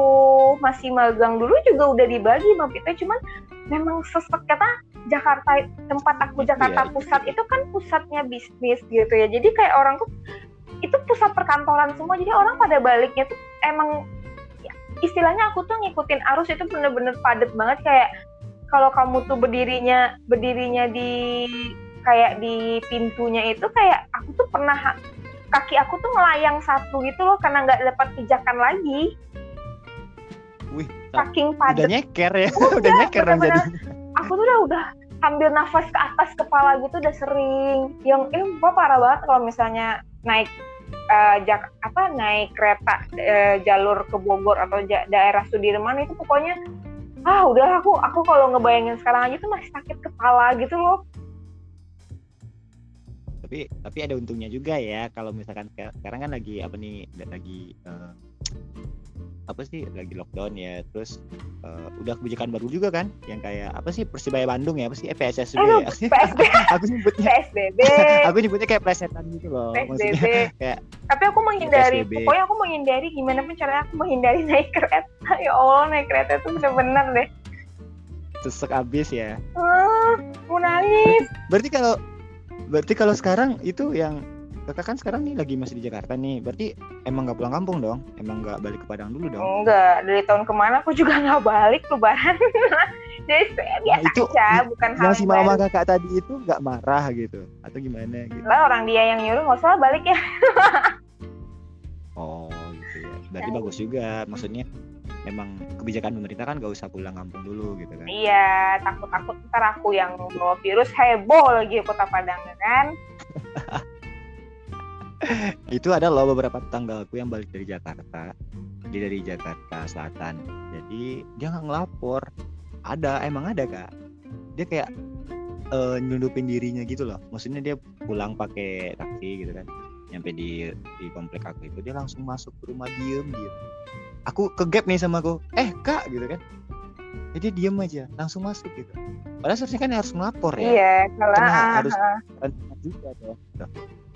masih magang dulu juga udah dibagi mbak Pita. Cuman memang sesek kata Jakarta tempat aku iya, Jakarta iya, Pusat itu kan pusatnya bisnis gitu ya. Jadi kayak orang tuh itu pusat perkantoran semua. Jadi orang pada baliknya tuh emang ya, istilahnya aku tuh ngikutin arus itu bener-bener padet banget. Kayak kalau kamu tuh berdirinya berdirinya di kayak di pintunya itu kayak aku tuh pernah kaki aku tuh melayang satu gitu loh karena nggak dapat pijakan lagi Wih, saking padat. Udah nyeker ya, udah, [LAUGHS] udah nyeker dong jadi. Aku tuh udah udah ambil nafas ke atas kepala gitu udah sering. Yang ini gua parah banget kalau misalnya naik uh, jak apa naik kereta uh, jalur ke Bogor atau ja, daerah Sudirman itu pokoknya ah udah aku aku kalau ngebayangin sekarang aja tuh masih sakit kepala gitu loh. Tapi tapi ada untungnya juga ya kalau misalkan sekarang kan lagi apa nih lagi uh, apa sih lagi lockdown ya terus uh, udah kebijakan baru juga kan yang kayak apa sih Persibaya Bandung ya apa sih eh, PSSB ya? [LAUGHS] [LAUGHS] Aku nyebutnya PSBB [LAUGHS] aku nyebutnya kayak plesetan gitu loh PSBB kayak tapi aku menghindari PSBB. pokoknya aku menghindari gimana pun caranya aku menghindari naik kereta. Ya Allah naik kereta itu bener-bener deh. Sesek abis ya. Uh, mau nangis. Berarti kalau berarti kalau sekarang itu yang kakak kan sekarang nih lagi masih di Jakarta nih. Berarti emang nggak pulang kampung dong? Emang nggak balik ke Padang dulu dong? Enggak dari tahun ke mana aku juga nggak balik lebaran. [LAUGHS] Jadi saya biasa Nah, itu aja bukan hal yang si yang mama baru. kakak tadi itu nggak marah gitu? Atau gimana gitu? Lah orang dia yang nyuruh nggak usah balik ya. [LAUGHS] Oh gitu ya. Berarti Ya. bagus juga. Maksudnya memang kebijakan pemerintah kan gak usah pulang kampung dulu gitu kan? Iya takut takut ntar aku yang bawa virus. Heboh lagi kota Padang kan [LAUGHS] itu ada loh beberapa tetanggaku yang balik dari Jakarta. Dia dari Jakarta Selatan. Jadi dia nggak ngelapor. Ada emang ada kak. Dia kayak eh, nyelundupin dirinya gitu loh. Maksudnya dia pulang pakai taksi gitu kan. Nyampe di di komplek aku itu dia langsung masuk ke rumah diem gitu aku ke gap nih sama aku eh kak gitu kan. Jadi diem aja langsung masuk gitu. Padahal seharusnya kan harus melapor ya. Iya kalau Karena ah, harus- ah. Rencana juga. Tuh.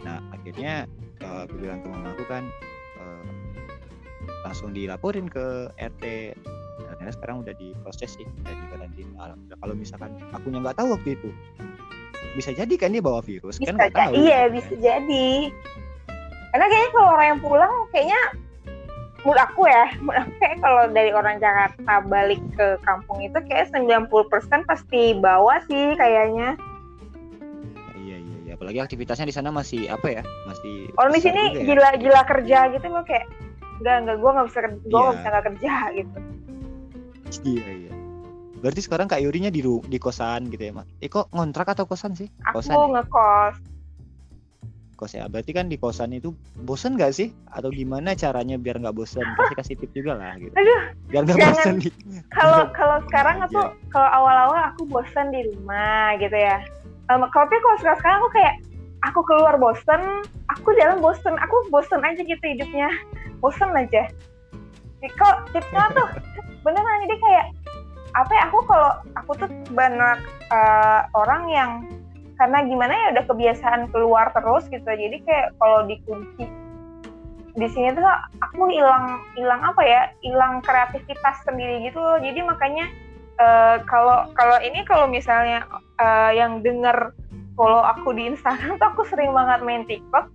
Nah akhirnya eh, aku bilang ke mama aku kan eh, langsung dilaporin ke RT. Nah, ternyata sekarang udah diproses sih, udah di karantina. Kalau misalkan akunya nggak tahu waktu itu, bisa jadi kan dia bawa virus bisa kan nggak ja- tahu. iya bisa jadi karena kayaknya kalau orang yang pulang kayaknya menurut aku ya menurut aku kayak kalau dari orang Jakarta balik ke kampung itu kayak 90% pasti bawa sih kayaknya. Apalagi aktivitasnya di sana masih apa ya? Masih orang di sini ya. gila gila kerja gitu loh kayak enggak enggak gue nggak bisa gue nggak Iya. bisa nggak kerja gitu Iya iya. Berarti sekarang Kak Yurinya di di kosan gitu ya, Mak? Eh kok ngontrak atau kosan sih? aku Kosan ya? ngekos kos ya berarti kan di kosan itu bosen gak sih atau gimana caranya biar nggak bosen kasih kasih tip juga lah gitu Aduh, biar nggak bosen kalau Iya. [LAUGHS] kalau sekarang aku kalau awal-awal aku bosan di rumah gitu ya um, kalau tapi kalau sekarang sekarang aku kayak aku keluar bosan aku jalan bosan aku bosan aja gitu hidupnya. Bosan aja. Kok tipsnya tuh [LAUGHS] beneran jadi kayak apa ya aku kalau aku tuh banyak eh, orang yang karena gimana ya udah kebiasaan keluar terus gitu. Jadi kayak kalau dikunci di sini tuh aku hilang hilang apa ya hilang kreativitas sendiri gitu loh. Jadi makanya eh, kalau kalau ini kalau misalnya eh, yang denger follow aku di Instagram tuh aku sering banget main TikTok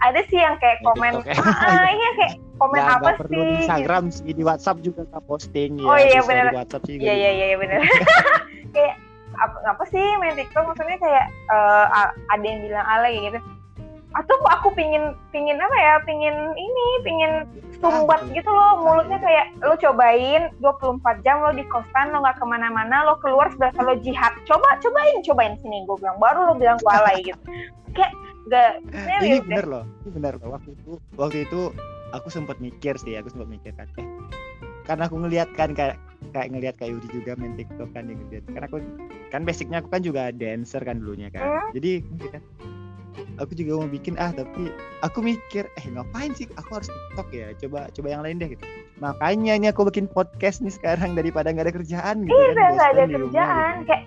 ada sih yang kayak komen ya. ah, ah, iya kayak komen Nggak- apa nggak perlu sih di gitu. Instagram sih di WhatsApp juga kita posting ya Oh iya, bener. WhatsApp sih Iya iya iya iya, bener. [LAUGHS] kayak apa, apa sih main TikTok maksudnya kayak a- ada yang bilang alay gitu. Atau aku pingin pingin apa ya? Pingin ini, pingin sumbat betul. gitu loh mulutnya kayak lo cobain 24 jam lo di kosan lo nggak ke mana-mana lo keluar sudah lo jihad coba cobain cobain sini gue bilang baru lo bilang gue alay gitu kayak gak ini serius deh. bener loh ini bener loh waktu itu waktu itu aku sempat mikir sih aku sempat mikir kan eh karena aku ngelihat kan kayak kayak ngelihat kayak Yudi juga main TikTok kan yang ngeliat karena aku kan basicnya aku kan juga dancer kan dulunya kan Hmm. jadi aku juga mau bikin ah tapi aku mikir eh ngapain sih aku harus TikTok ya coba coba yang lain deh gitu makanya ini aku bikin podcast nih sekarang daripada nggak ada kerjaan gitu Iya, kan nggak ada kerjaan. gitu. Kayak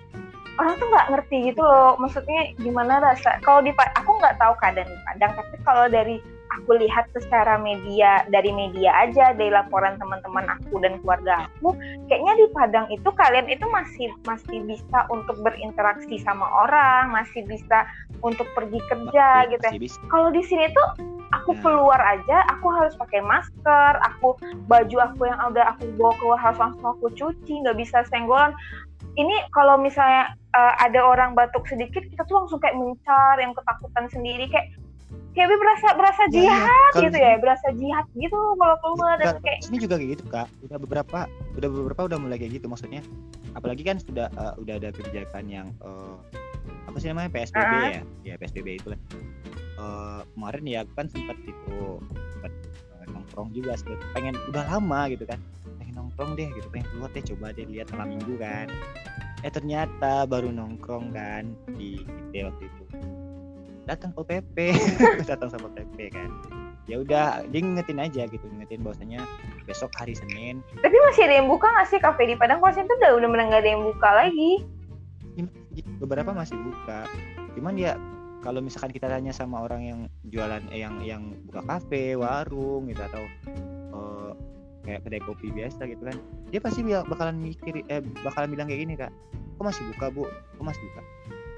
orang tuh nggak ngerti gitu loh. Maksudnya gimana rasa? Kalau di aku nggak tahu keadaan di Padang, tapi kalau dari aku lihat secara media, dari media aja, dari laporan teman-teman aku dan keluarga aku, kayaknya di Padang itu kalian itu masih masih bisa untuk berinteraksi sama orang, masih bisa untuk pergi kerja Masih- gitu. ya. Kalau di sini tuh aku Nah. keluar aja, aku harus pakai masker, aku baju aku yang udah aku bawa keluar harus langsung aku cuci, nggak bisa senggolan. Ini kalau misalnya uh, ada orang batuk sedikit, kita tuh langsung kayak mencar, yang ketakutan sendiri, kayak kayak berasa berasa Ya, jihad Kalau gitu ya, berasa jihad gitu kalau keluar dan kayak sini juga kayak gitu kak. Udah beberapa udah beberapa udah mulai kayak gitu maksudnya. Apalagi kan sudah eh, udah ada kebijakan yang eh, apa sih namanya PSBB Ah. ya? Ya PSBB itu lah Eh, kemarin ya kan sempat itu sempat eh, nongkrong juga sempet pengen udah lama gitu kan pengen nongkrong deh gitu pengen keluar deh coba deh lihat malam minggu kan. Eh ternyata baru nongkrong kan di IT waktu itu datang PP [LAUGHS] datang sama PP kan. Ya udah dia ngingetin aja gitu ngingetin bahwasanya besok hari Senin. Tapi masih ada yang buka nggak sih kafe di Padang? Kalau sini tuh udah udah nggak ada yang buka lagi. beberapa masih buka. Cuman ya kalau misalkan kita tanya sama orang yang jualan eh, yang yang buka kafe warung gitu atau eh, kayak kedai kopi biasa gitu kan dia pasti bakalan mikir eh bakalan bilang kayak gini kak. Kok masih buka bu? Kok masih buka?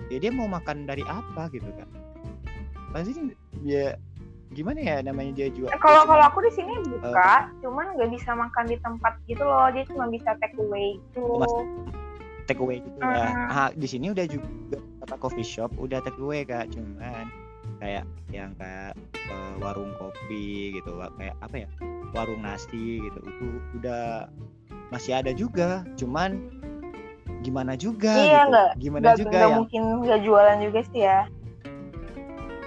Ya dia mau makan dari apa gitu kan apa sih? Dia gimana ya namanya dia jual kalau dia kalau cuma aku di sini buka cuman nggak bisa makan di tempat gitu loh. Dia cuma bisa take away gitu. Mas- take away gitu ya. Mhm. ah, di sini udah juga kata coffee shop udah take away kak. Cuman kayak yang kayak eh, warung kopi gitu kayak apa ya warung nasi gitu itu udah masih ada juga. Cuman gimana juga Iya, gitu. nggak- gimana nggak juga nggak yang mungkin nggak jualan juga sih ya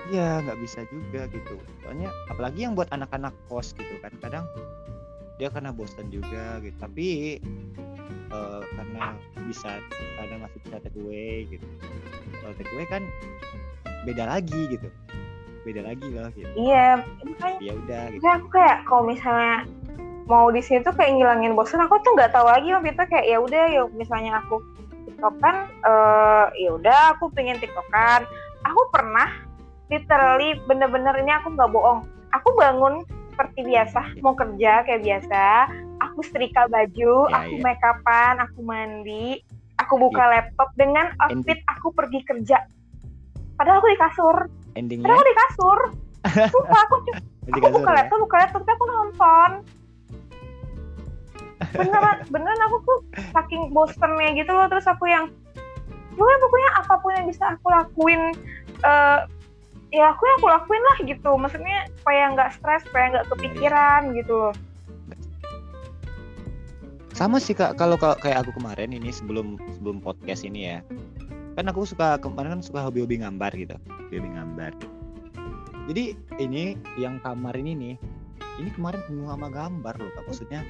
Iya nggak bisa juga gitu. Soalnya apalagi yang buat anak-anak kos gitu kan kadang dia karena bosan juga gitu. Tapi eh, karena bisa karena masih bisa take away gitu. Kalau take away kan beda lagi gitu. Beda lagi loh gitu. Iya makanya ya udah gitu. aku kayak kalau misalnya mau di sini tuh kayak ngilangin bosan aku tuh nggak tahu lagi waktu itu kayak ya udah ya misalnya aku tiktokan eh ya udah aku pengen tiktokan. Aku pernah literally bener-bener ini aku nggak bohong. Aku bangun seperti biasa mau kerja kayak biasa. Aku setrika baju Ya, aku ya. make upan aku mandi aku buka laptop. Dengan outfit aku pergi kerja. Padahal aku di kasur. Endingnya? Padahal aku di kasur. [LAUGHS] Sumpah aku aku buka ya. laptop buka laptop tapi aku nonton. Beneran [LAUGHS] beneran aku tuh saking bosennya gitu loh. Terus aku yang pokoknya pokoknya apa pun yang bisa aku lakuin eh ya aku yang aku lakuin lah gitu. Maksudnya supaya nggak stres supaya nggak kepikiran gitu loh. Sama sih kak. Kalau kayak aku kemarin ini sebelum sebelum podcast ini ya. Kan aku suka kemarin kan suka hobi-hobi gambar gitu. Hobi gambar jadi ini yang kamar ini nih ini kemarin penuh sama gambar loh kak. Maksudnya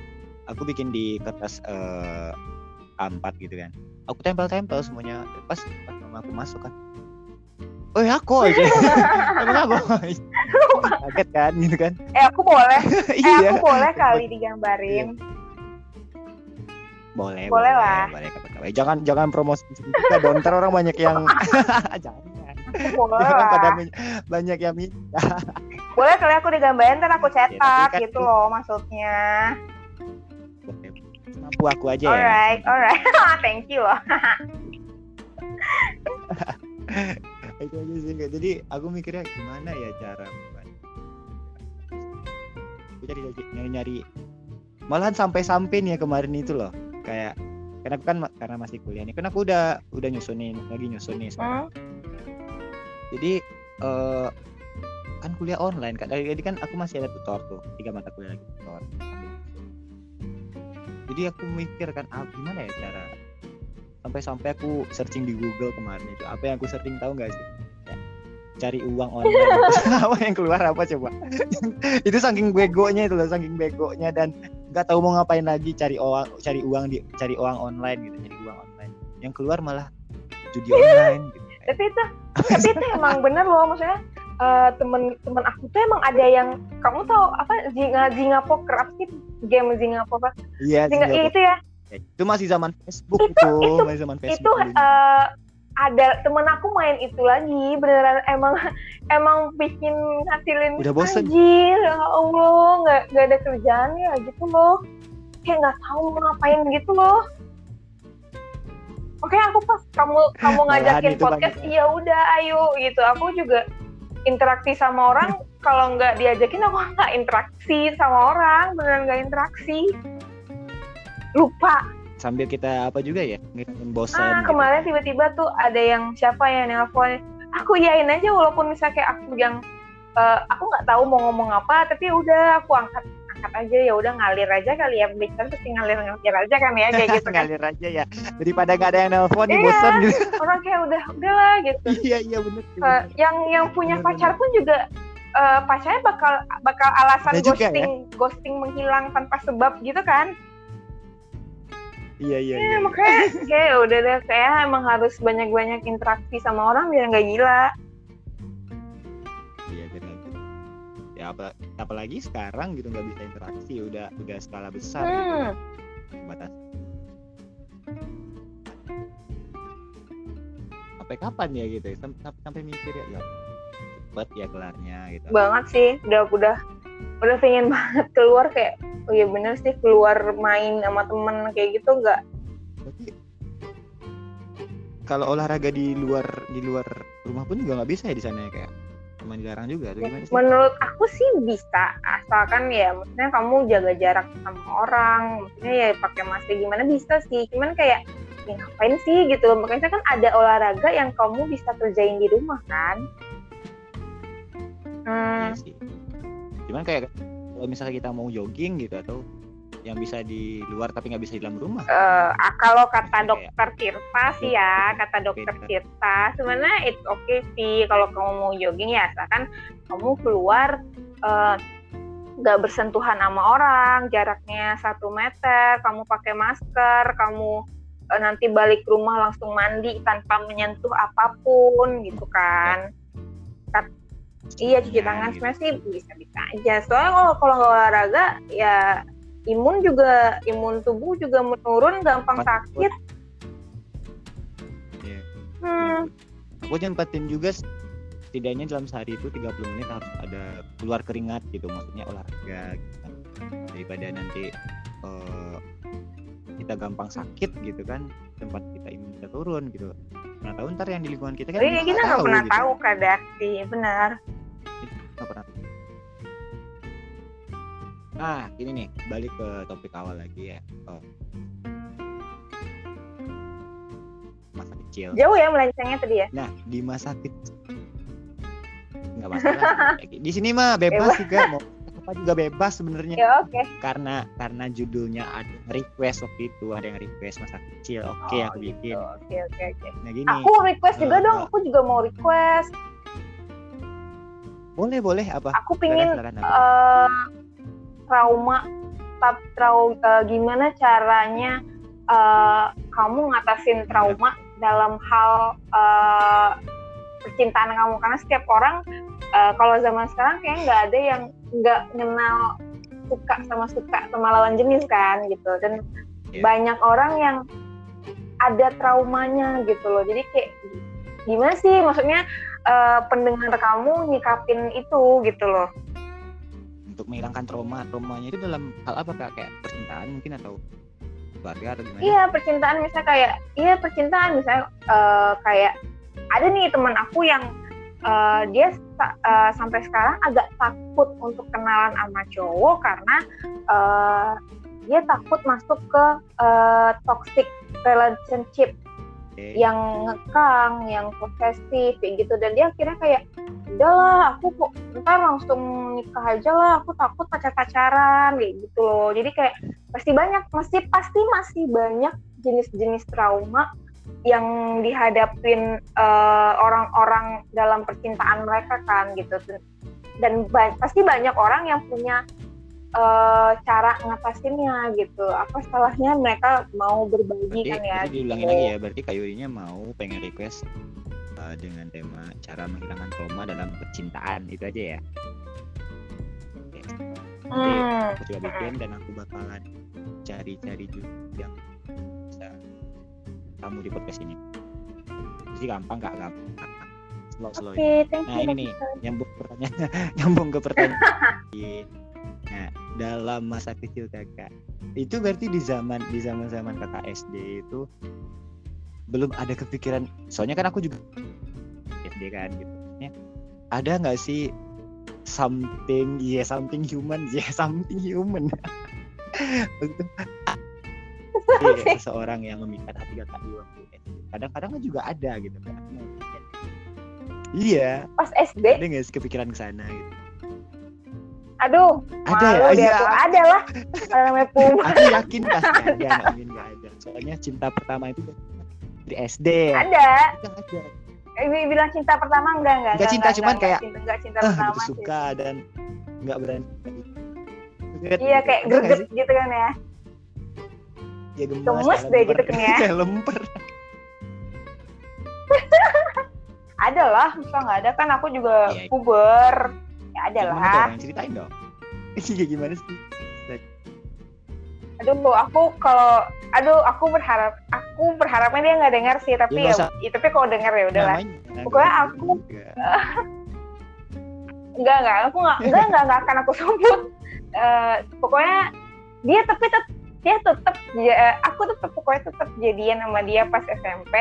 aku bikin di kertas eh, A4 gitu kan. Aku tempel-tempel semuanya. Pas pas aku masuk kan oh ya aku aja? [LAUGHS] Emang aku kaget kan gitu kan? Eh aku boleh. [LAUGHS] Eh iya. aku boleh kali digambarin. Boleh Boleh lah. boleh kapan-kapan. jangan jangan promosi juga dong ntar orang banyak yang [LAUGHS] jangan. Boleh pada lah. min- banyak yang minta. Boleh kali aku digambarin ntar aku cetak kan- gitu loh maksudnya. Boleh. mampu aku aja ya. Alright alright. Thank you loh itu aja sih jadi aku mikirnya gimana ya cara aku cari nyari nyari. Malahan sampai-sampai nih ya kemarin itu loh. Kayak karena aku kan karena masih kuliah nih kan aku udah udah nyusunin lagi nyusun nih sekarang. Hmm? jadi eh kan kuliah online kan jadi kan aku masih ada tutor tuh tiga mata kuliah lagi tutor. Jadi aku mikir kan ah, gimana ya cara sampai-sampai aku searching di Google kemarin itu. Apa yang aku searching tahu nggak sih? Ya, cari uang online. [LAUGHS] Apa yang keluar apa coba? [LAUGHS] Itu saking begonya itu loh saking begonya dan nggak tahu mau ngapain lagi cari uang cari uang di cari uang online gitu cari uang online. Yang keluar malah judi online gitu. Tapi itu tapi itu emang bener loh maksudnya eh, temen-temen aku tuh emang ada yang kamu tahu apa zinga zinga poker apa sih game zinga poker? Iya zinga Singapura. iya, itu ya itu masih zaman Facebook Itu- itu, itu- masih zaman itu Facebook dulunya. eh, ada temen aku main itu lagi beneran emang emang bikin ngasilin Udah bosen. anjir ya Allah nggak nggak ada kerjaan ya gitu loh. Kayak nggak tahu mau ngapain gitu loh. Oke aku pas kamu kamu ngajakin itu podcast iya udah ayo gitu. Aku juga interaksi sama orang kalau nggak diajakin aku nggak interaksi sama orang beneran nggak interaksi lupa. Sambil kita apa juga ya? Bosan ah gitu. kemarin tiba-tiba tuh ada yang siapa ya yang nelfon. Aku yain aja walaupun misalnya kayak aku yang eh, aku nggak tahu mau ngomong apa tapi udah aku angkat angkat aja. Ya udah ngalir aja kali ya. Bicara terus ngalir ngalir aja kan ya kayak gitu [LAUGHS] kan. Ngalir aja ya. Daripada nggak ada yang nelpon nih Iya. bosan gitu. orang kayak udah udahlah gitu. [LAUGHS] Iya iya bener sih, Eh, yang yang punya Bener, pacar pun juga eh, pacarnya bakal bakal alasan Ada juga ya? ghosting ghosting menghilang tanpa sebab gitu kan iya iya ya, iya makanya kayak udah deh kayak emang harus banyak-banyak interaksi sama orang biar nggak gila iya gitu. ya apa apalagi sekarang gitu nggak bisa interaksi udah udah skala besar gitu hmm. batas sampai kapan ya gitu ya? sampai sampai, sampai mikir ya ya cepet ya kelarnya gitu banget sih udah udah udah pengen [LAUGHS] banget keluar kayak oh iya bener sih keluar main sama temen kayak gitu nggak? Tapi kalau olahraga di luar di luar rumah pun juga nggak bisa ya di sana ya kayak emang dilarang juga atau gimana sih? menurut aku sih bisa asalkan ya maksudnya kamu jaga jarak sama orang maksudnya ya pakai masker gimana bisa sih? Cuman kayak ya ngapain sih? gitu makanya kan ada olahraga yang kamu bisa kerjain di rumah kan? Iya hmm, sih. Cuman kayak kalau misalnya kita mau jogging gitu atau yang bisa di luar tapi nggak bisa di dalam rumah. eh, ah, kalau kata Kayak- dokter Tirta sih ya kata dokter Beda. Tirta sebenarnya it's okay sih kalau kamu mau jogging ya asalkan kamu keluar eh, nggak bersentuhan sama orang jaraknya satu meter kamu pakai masker kamu eh, nanti balik rumah langsung mandi tanpa menyentuh apa pun gitu kan Kat- iya cuci tangan gitu. sebenarnya sih bisa bisa aja soalnya kalau kalau nggak olahraga ya imun juga imun tubuh juga menurun gampang Cepat. sakit Iya. hmm, Aku nyempatin juga setidaknya dalam sehari itu 30 menit harus ada keluar keringat gitu maksudnya olahraga gitu kan. daripada nanti eh, kita gampang sakit gitu kan tempat kita imun kita turun gitu. Nah tahu ntar yang di lingkungan kita kan jadi kita nggak pernah gitu. tahu kadasi benar. Nggak pernah. Nah ini nih balik ke topik awal lagi ya. Oh. masa kecil. Jauh ya melencengnya tadi ya? Nah, di masa kecil. Nggak masalah. [LAUGHS] di sini mah bebas. juga mau apa juga bebas sebenarnya. ya oke Karena karena judulnya ada request waktu itu, ada yang request masa kecil. Oke, Oh, aku gitu. bikin. oke oke oke Nah, gini. aku request juga Eh, dong aku juga mau request Boleh, boleh apa? aku pingin Silakan, silakan, apa? eh, trauma tap trau eh, gimana caranya eh, kamu ngatasin trauma dalam hal eh, percintaan kamu. Karena setiap orang eh, kalau zaman sekarang kayak nggak ada yang nggak kenal suka sama suka sama lawan jenis kan gitu. Dan Iya. banyak orang yang ada traumanya gitu loh. Jadi kayak gimana sih? Maksudnya eh, pendengar kamu nyikapin itu gitu loh. Untuk menghilangkan trauma, traumanya itu dalam hal apa kak? Kayak percintaan mungkin atau keluarga atau gimana? Iya percintaan. Misalnya kayak iya percintaan. Misalnya eh, kayak ada nih teman aku yang eh, dia eh, sampai sekarang agak takut untuk kenalan sama cowok karena eh, dia takut masuk ke eh, toxic relationship yang ngekang, yang posesif kayak gitu. Dan dia akhirnya kayak udahlah aku kok ntar langsung nikah aja lah aku takut pacar-pacaran kayak gitu loh. Jadi kayak pasti banyak masih pasti masih banyak jenis-jenis trauma yang dihadapin eh, orang-orang dalam percintaan mereka kan gitu dan, ba- pasti banyak orang yang punya eh, cara ngatasinnya gitu apa salahnya mereka mau berbagi Berarti, kan ya berarti diulangin gitu. lagi ya, berarti Kak Yurinya mau pengen request uh, dengan tema cara menghilangkan trauma dalam percintaan itu aja ya. Oke. Nanti Hmm. aku coba bikin dan aku bakalan cari-cari juga yang bisa kamu di podcast ini. Jadi gampang nggak gampang. Slow slow. Oke, thank Nah ini nih nyambung pertanyaan [LAUGHS] nyambung ke pertanyaan. [LAUGHS] Nah dalam masa kecil kakak itu berarti di zaman di zaman zaman kakak SD itu belum ada kepikiran. Soalnya kan aku juga SD kan gitu. Ya, ada nggak sih something ya something human ya [LAUGHS] something human Iya, seseorang yang memikat hati kakak di waktu SD. Kadang-kadang kan juga ada gitu kan. Iya, Pas SD, ada nggak sih kepikiran ke sana gitu? aduh, Ada ya? deh Iya, aku. Ada lah. Namanya Puma. [LAUGHS] aku yakin pasti ada, nggak mungkin nggak ada. Soalnya cinta pertama itu di SD ya. Ada. Itu ada. Bilang cinta pertama enggak enggak. Nggak cinta, cuman enggak, kayak, cinta, enggak cinta Ah, pertama gitu sih. suka dan nggak berani. Iya kayak greget gitu kan ya. Ya, gemes kayak deh gitu kan ya. [LAUGHS] Kayak lemper. [LAUGHS] Ada lah, masa nggak ada kan aku juga Iya. puber. Ya ada lah. dong? Ceritain dong. [LAUGHS] Iya gimana sih? Aduh, aku kalau aduh aku berharap aku berharapnya dia nggak dengar sih, tapi Ya, ya, ya, tapi kalau dengar ya udahlah. Pokoknya aku-. Enggak, enggak, aku enggak, enggak, enggak, enggak akan aku sebut. Eh, pokoknya dia tapi tetap dia tetap ya, aku tetap pokoknya tetap jadian sama dia pas SMP.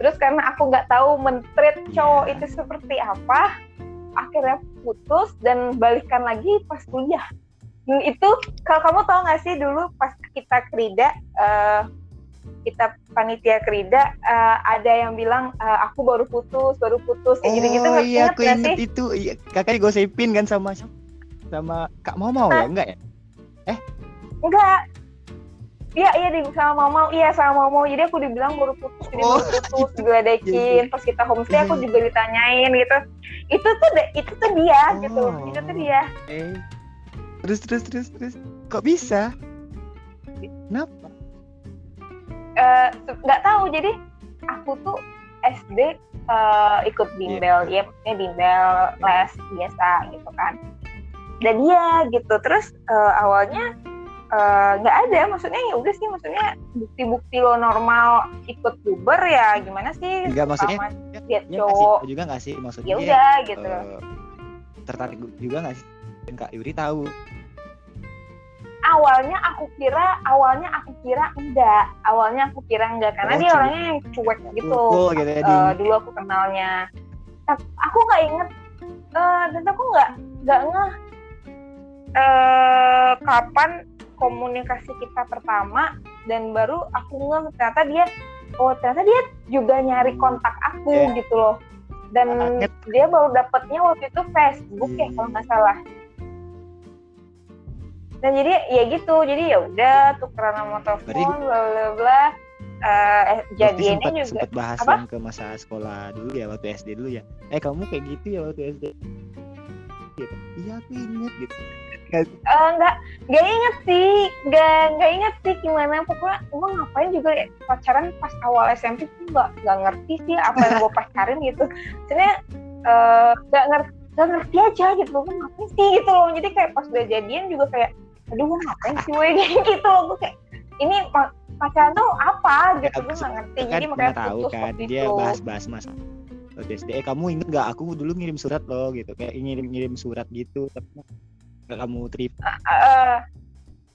Terus karena aku nggak tahu mentreat cowok itu seperti apa, akhirnya putus dan balikan lagi pas kuliah. Dan itu kalau kamu tahu nggak sih dulu pas kita krida eh, kita panitia krida eh, ada yang bilang eh, aku baru putus baru putus. Kayak gitu-gitu oh nggak iya ingat aku inget sih? itu. Iya kakak digosipin kan sama sama kak mau mau ya enggak ya? Enggak Iya iya di sama mama iya sama mama jadi aku dibilang baru putus jadi Oh, baru putus gitu. diledekin pas kita homestay aku Iya. juga ditanyain gitu. Itu tuh itu tuh dia gitu. Oh. itu tuh dia. Eh. Terus terus terus terus. Kok bisa? Kenapa? Eh, nggak tahu. Jadi aku tuh SD eh, ikut bimbel ya maksudnya bimbel les biasa gitu kan. Dan dia gitu. Terus eh, awalnya eh, nggak ada. Maksudnya ya udah sih maksudnya bukti-bukti lo normal ikut buber ya gimana sih? Enggak maksudnya dia, lihat dia cowok. juga nggak sih? Maksudnya ya dia, udah gitu. eh, tertarik juga nggak sih? Dan kak Yuri tahu. Awalnya aku kira awalnya aku kira enggak. Awalnya aku kira enggak karena Oh, dia orangnya yang cuek gitu. Pukul gitu ya Eh, di dulu aku kenalnya. Tapi aku nggak inget. Eh, dan aku nggak nggak ngeh. Eh, kapan komunikasi kita pertama dan baru aku ngeh ternyata dia oh ternyata dia juga nyari kontak aku Iya. gitu loh dan Kaget. dia baru dapetnya waktu itu Facebook ya Hmm. kalau nggak salah dan jadi ya gitu jadi ya udah tukeran nomor telepon bla bla bla Eh, eh, Pasti jadiannya sempat juga sempat bahas Apa? yang ke masa sekolah dulu ya waktu SD dulu ya eh kamu kayak gitu ya waktu SD gitu iya aku inget gitu Eh, nggak nggak inget sih. Nggak nggak inget sih gimana. Pokoknya gue ngapain juga ya, pacaran pas awal SMP tuh nggak nggak ngerti sih apa yang gue pacarin gitu. Sebenarnya eh, nggak ngerti nggak ngerti aja gitu. Gue ngapain sih gitu loh. Jadi kayak pas udah jadian juga kayak aduh gue ngapain sih gue? [LAUGHS] Gitu loh. Gue kayak ini pa- pacaran tuh apa? Gitu. Gue nggak ngerti. Kan jadi makanya tahu putus kan dia bahas-bahas mas SD eh kamu inget nggak? Aku dulu ngirim surat loh gitu. Kayak ngirim ngirim surat gitu. Tapi nggak kamu terima Eh,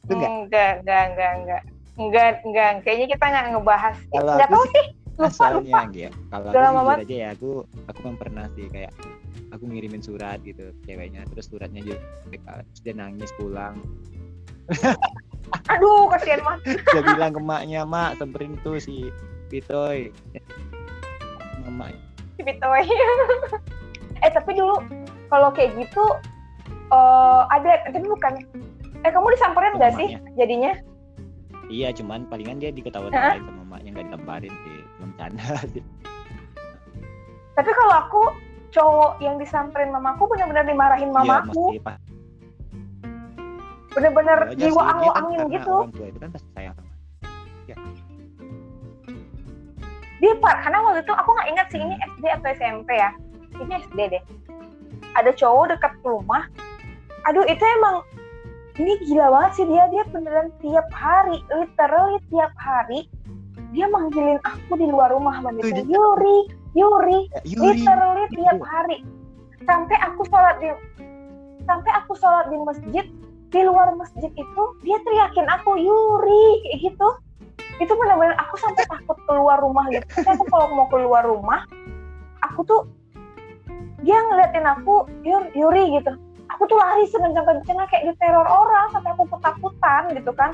Itu nggak? enggak enggak enggak enggak. Enggak enggak. Kayaknya kita nggak ngebahas. Kalau nggak tahu sih lupa asalnya lupa gitu kalau Udah aku jujur aja ya aku aku kan pernah sih kayak aku ngirimin surat gitu ceweknya terus suratnya juga terus dia nangis pulang. [LAUGHS] Aduh kasihan banget. [LAUGHS] Dia bilang ke maknya mak semperin tuh si Pitoy. Mama Cipitoy. [LAUGHS] eh tapi dulu kalau kayak gitu eh ada tapi bukan. Eh kamu disamperin nggak sih jadinya? Iya cuman palingan dia diketawain sama maknya nggak ditamparin sih belum canda [LAUGHS] sih tapi kalau aku cowok yang disamperin mamaku benar-benar dimarahin iya mamaku. pak. Bener-bener dia diwaang kan angin karena gitu. orang tua itu kan pasti sayang sama dia. Par karena waktu itu aku nggak ingat sih ini SD atau SMP ya? Ini SD deh. Ada cowok dekat rumah aduh itu emang ini gila banget sih dia. Dia beneran tiap hari literally tiap hari dia manggilin aku di luar rumah dia- Yuri Yuri Ya, Yuri. literally gitu. tiap hari. Sampai aku sholat di sampai aku sholat di masjid di luar masjid itu dia teriakin aku Yuri kayak gitu. Itu benar-benar aku sampai takut keluar rumah gitu. Tapi aku kalau mau keluar rumah aku tuh dia ngeliatin aku Yur, Yuri gitu aku tuh lari sekencang-kencangnya kayak diteror orang sampai aku ketakutan gitu kan.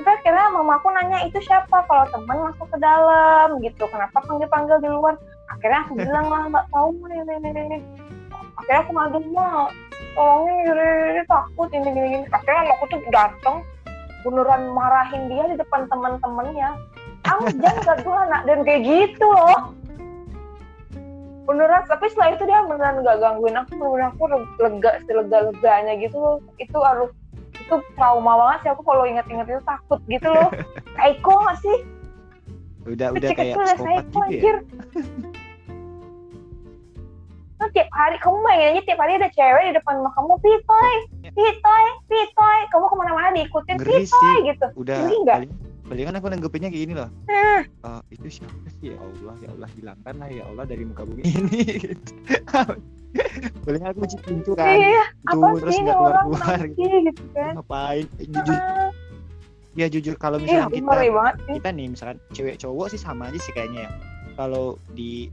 Sampai akhirnya mamaku nanya itu siapa? Kalau teman masuk ke dalam gitu. Kenapa panggil-panggil di luar? Akhirnya aku bilang lah nggak tahu nih nih nih nih akhirnya aku ngadu mah tolongin Yuri, Yuri takut ini gini gini akhirnya aku tuh datang beneran marahin dia di depan teman-temannya kamu jangan gaduh anak dan kayak gitu loh beneran tapi setelah itu dia beneran gak gangguin aku beneran aku lega selega leganya gitu loh. Itu harus itu trauma banget sih aku kalau inget-inget itu takut gitu loh. [LAUGHS] Psycho gak sih? Udah udah kayak psikopat gitu ya? anjir. Nah, tiap hari kamu bayangin aja tiap hari ada cewek di depan rumah kamu pitoy pitoy pitoy. Kamu ke mana-mana diikutin Ngeri pitoy sih. gitu. Udah Ngeri nggak? Palingan aku nanggepinnya kayak gini loh. Eh. Uh, itu siapa sih ya Allah ya Allah hilangkan lah ya Allah dari muka bumi [LAUGHS] ini. boleh aku kunci pintu kan. Iya, Tuh, apa terus nggak keluar keluar gitu. kan. [LAUGHS] Ngapain? Eh, jujur. Ya jujur kalau misalnya eh, kita kita nih misalkan cewek cowok sih sama aja sih kayaknya ya. Kalau di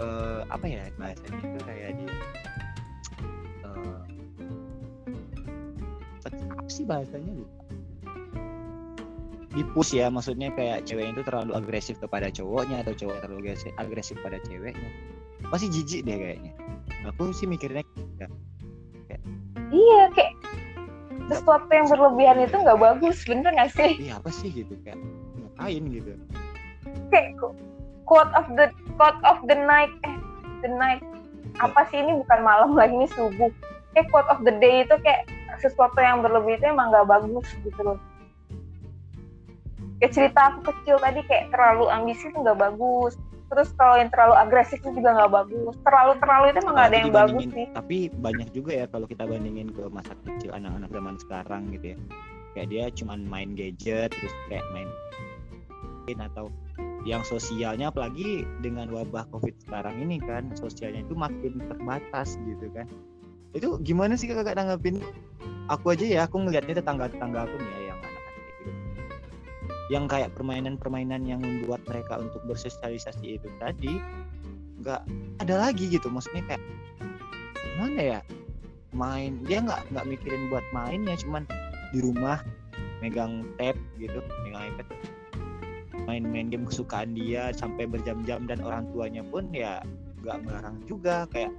uh, apa ya bahasanya itu kayak di uh, apa sih bahasanya gitu di push ya maksudnya kayak cewek itu terlalu agresif kepada cowoknya atau cowok terlalu agresif, pada ceweknya. Masih jijik deh kayaknya. Aku sih mikirnya ya, iya kayak sesuatu yang berlebihan itu nggak bagus bener nggak sih? Iya apa sih gitu kayak ngapain gitu? Kayak quote of the quote of the night eh the night. Apa sih ini bukan malam lagi ini subuh. Kayak quote of the day itu kayak sesuatu yang berlebih itu emang nggak bagus gitu loh kayak cerita aku kecil tadi kayak terlalu ambisi itu nggak bagus. Terus kalau yang terlalu agresif itu juga nggak bagus. Terlalu terlalu itu emang nggak ada yang bagus sih. tapi banyak juga ya kalau kita bandingin ke masa kecil anak-anak zaman sekarang gitu ya. Kayak dia cuman main gadget terus kayak main atau yang sosialnya apalagi dengan wabah covid sekarang ini kan sosialnya itu makin terbatas gitu kan. Itu gimana sih kakak nanggapin? Aku aja ya aku ngelihatnya tetangga tetangga aku nih ya yang kayak permainan-permainan yang membuat mereka untuk bersosialisasi itu tadi nggak ada lagi gitu. Maksudnya kayak gimana ya main. Dia nggak nggak mikirin buat mainnya cuman di rumah megang tab gitu megang iPad. Main-main game kesukaan dia sampai berjam-jam dan orang tuanya pun ya nggak melarang juga kayak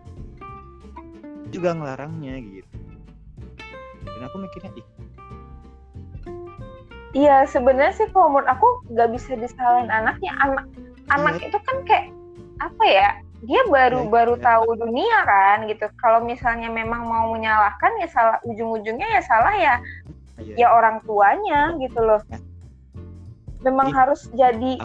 juga ngelarangnya gitu. Dan aku mikirnya ih Iya sebenarnya sih kalau menurut aku nggak bisa disalahin anaknya anak anak iya. itu kan kayak apa ya dia baru ya, baru ya. tahu dunia kan gitu kalau misalnya memang mau menyalahkan ya salah ujung-ujungnya ya salah ya ya, ya orang tuanya gitu loh ya. memang ya. harus jadi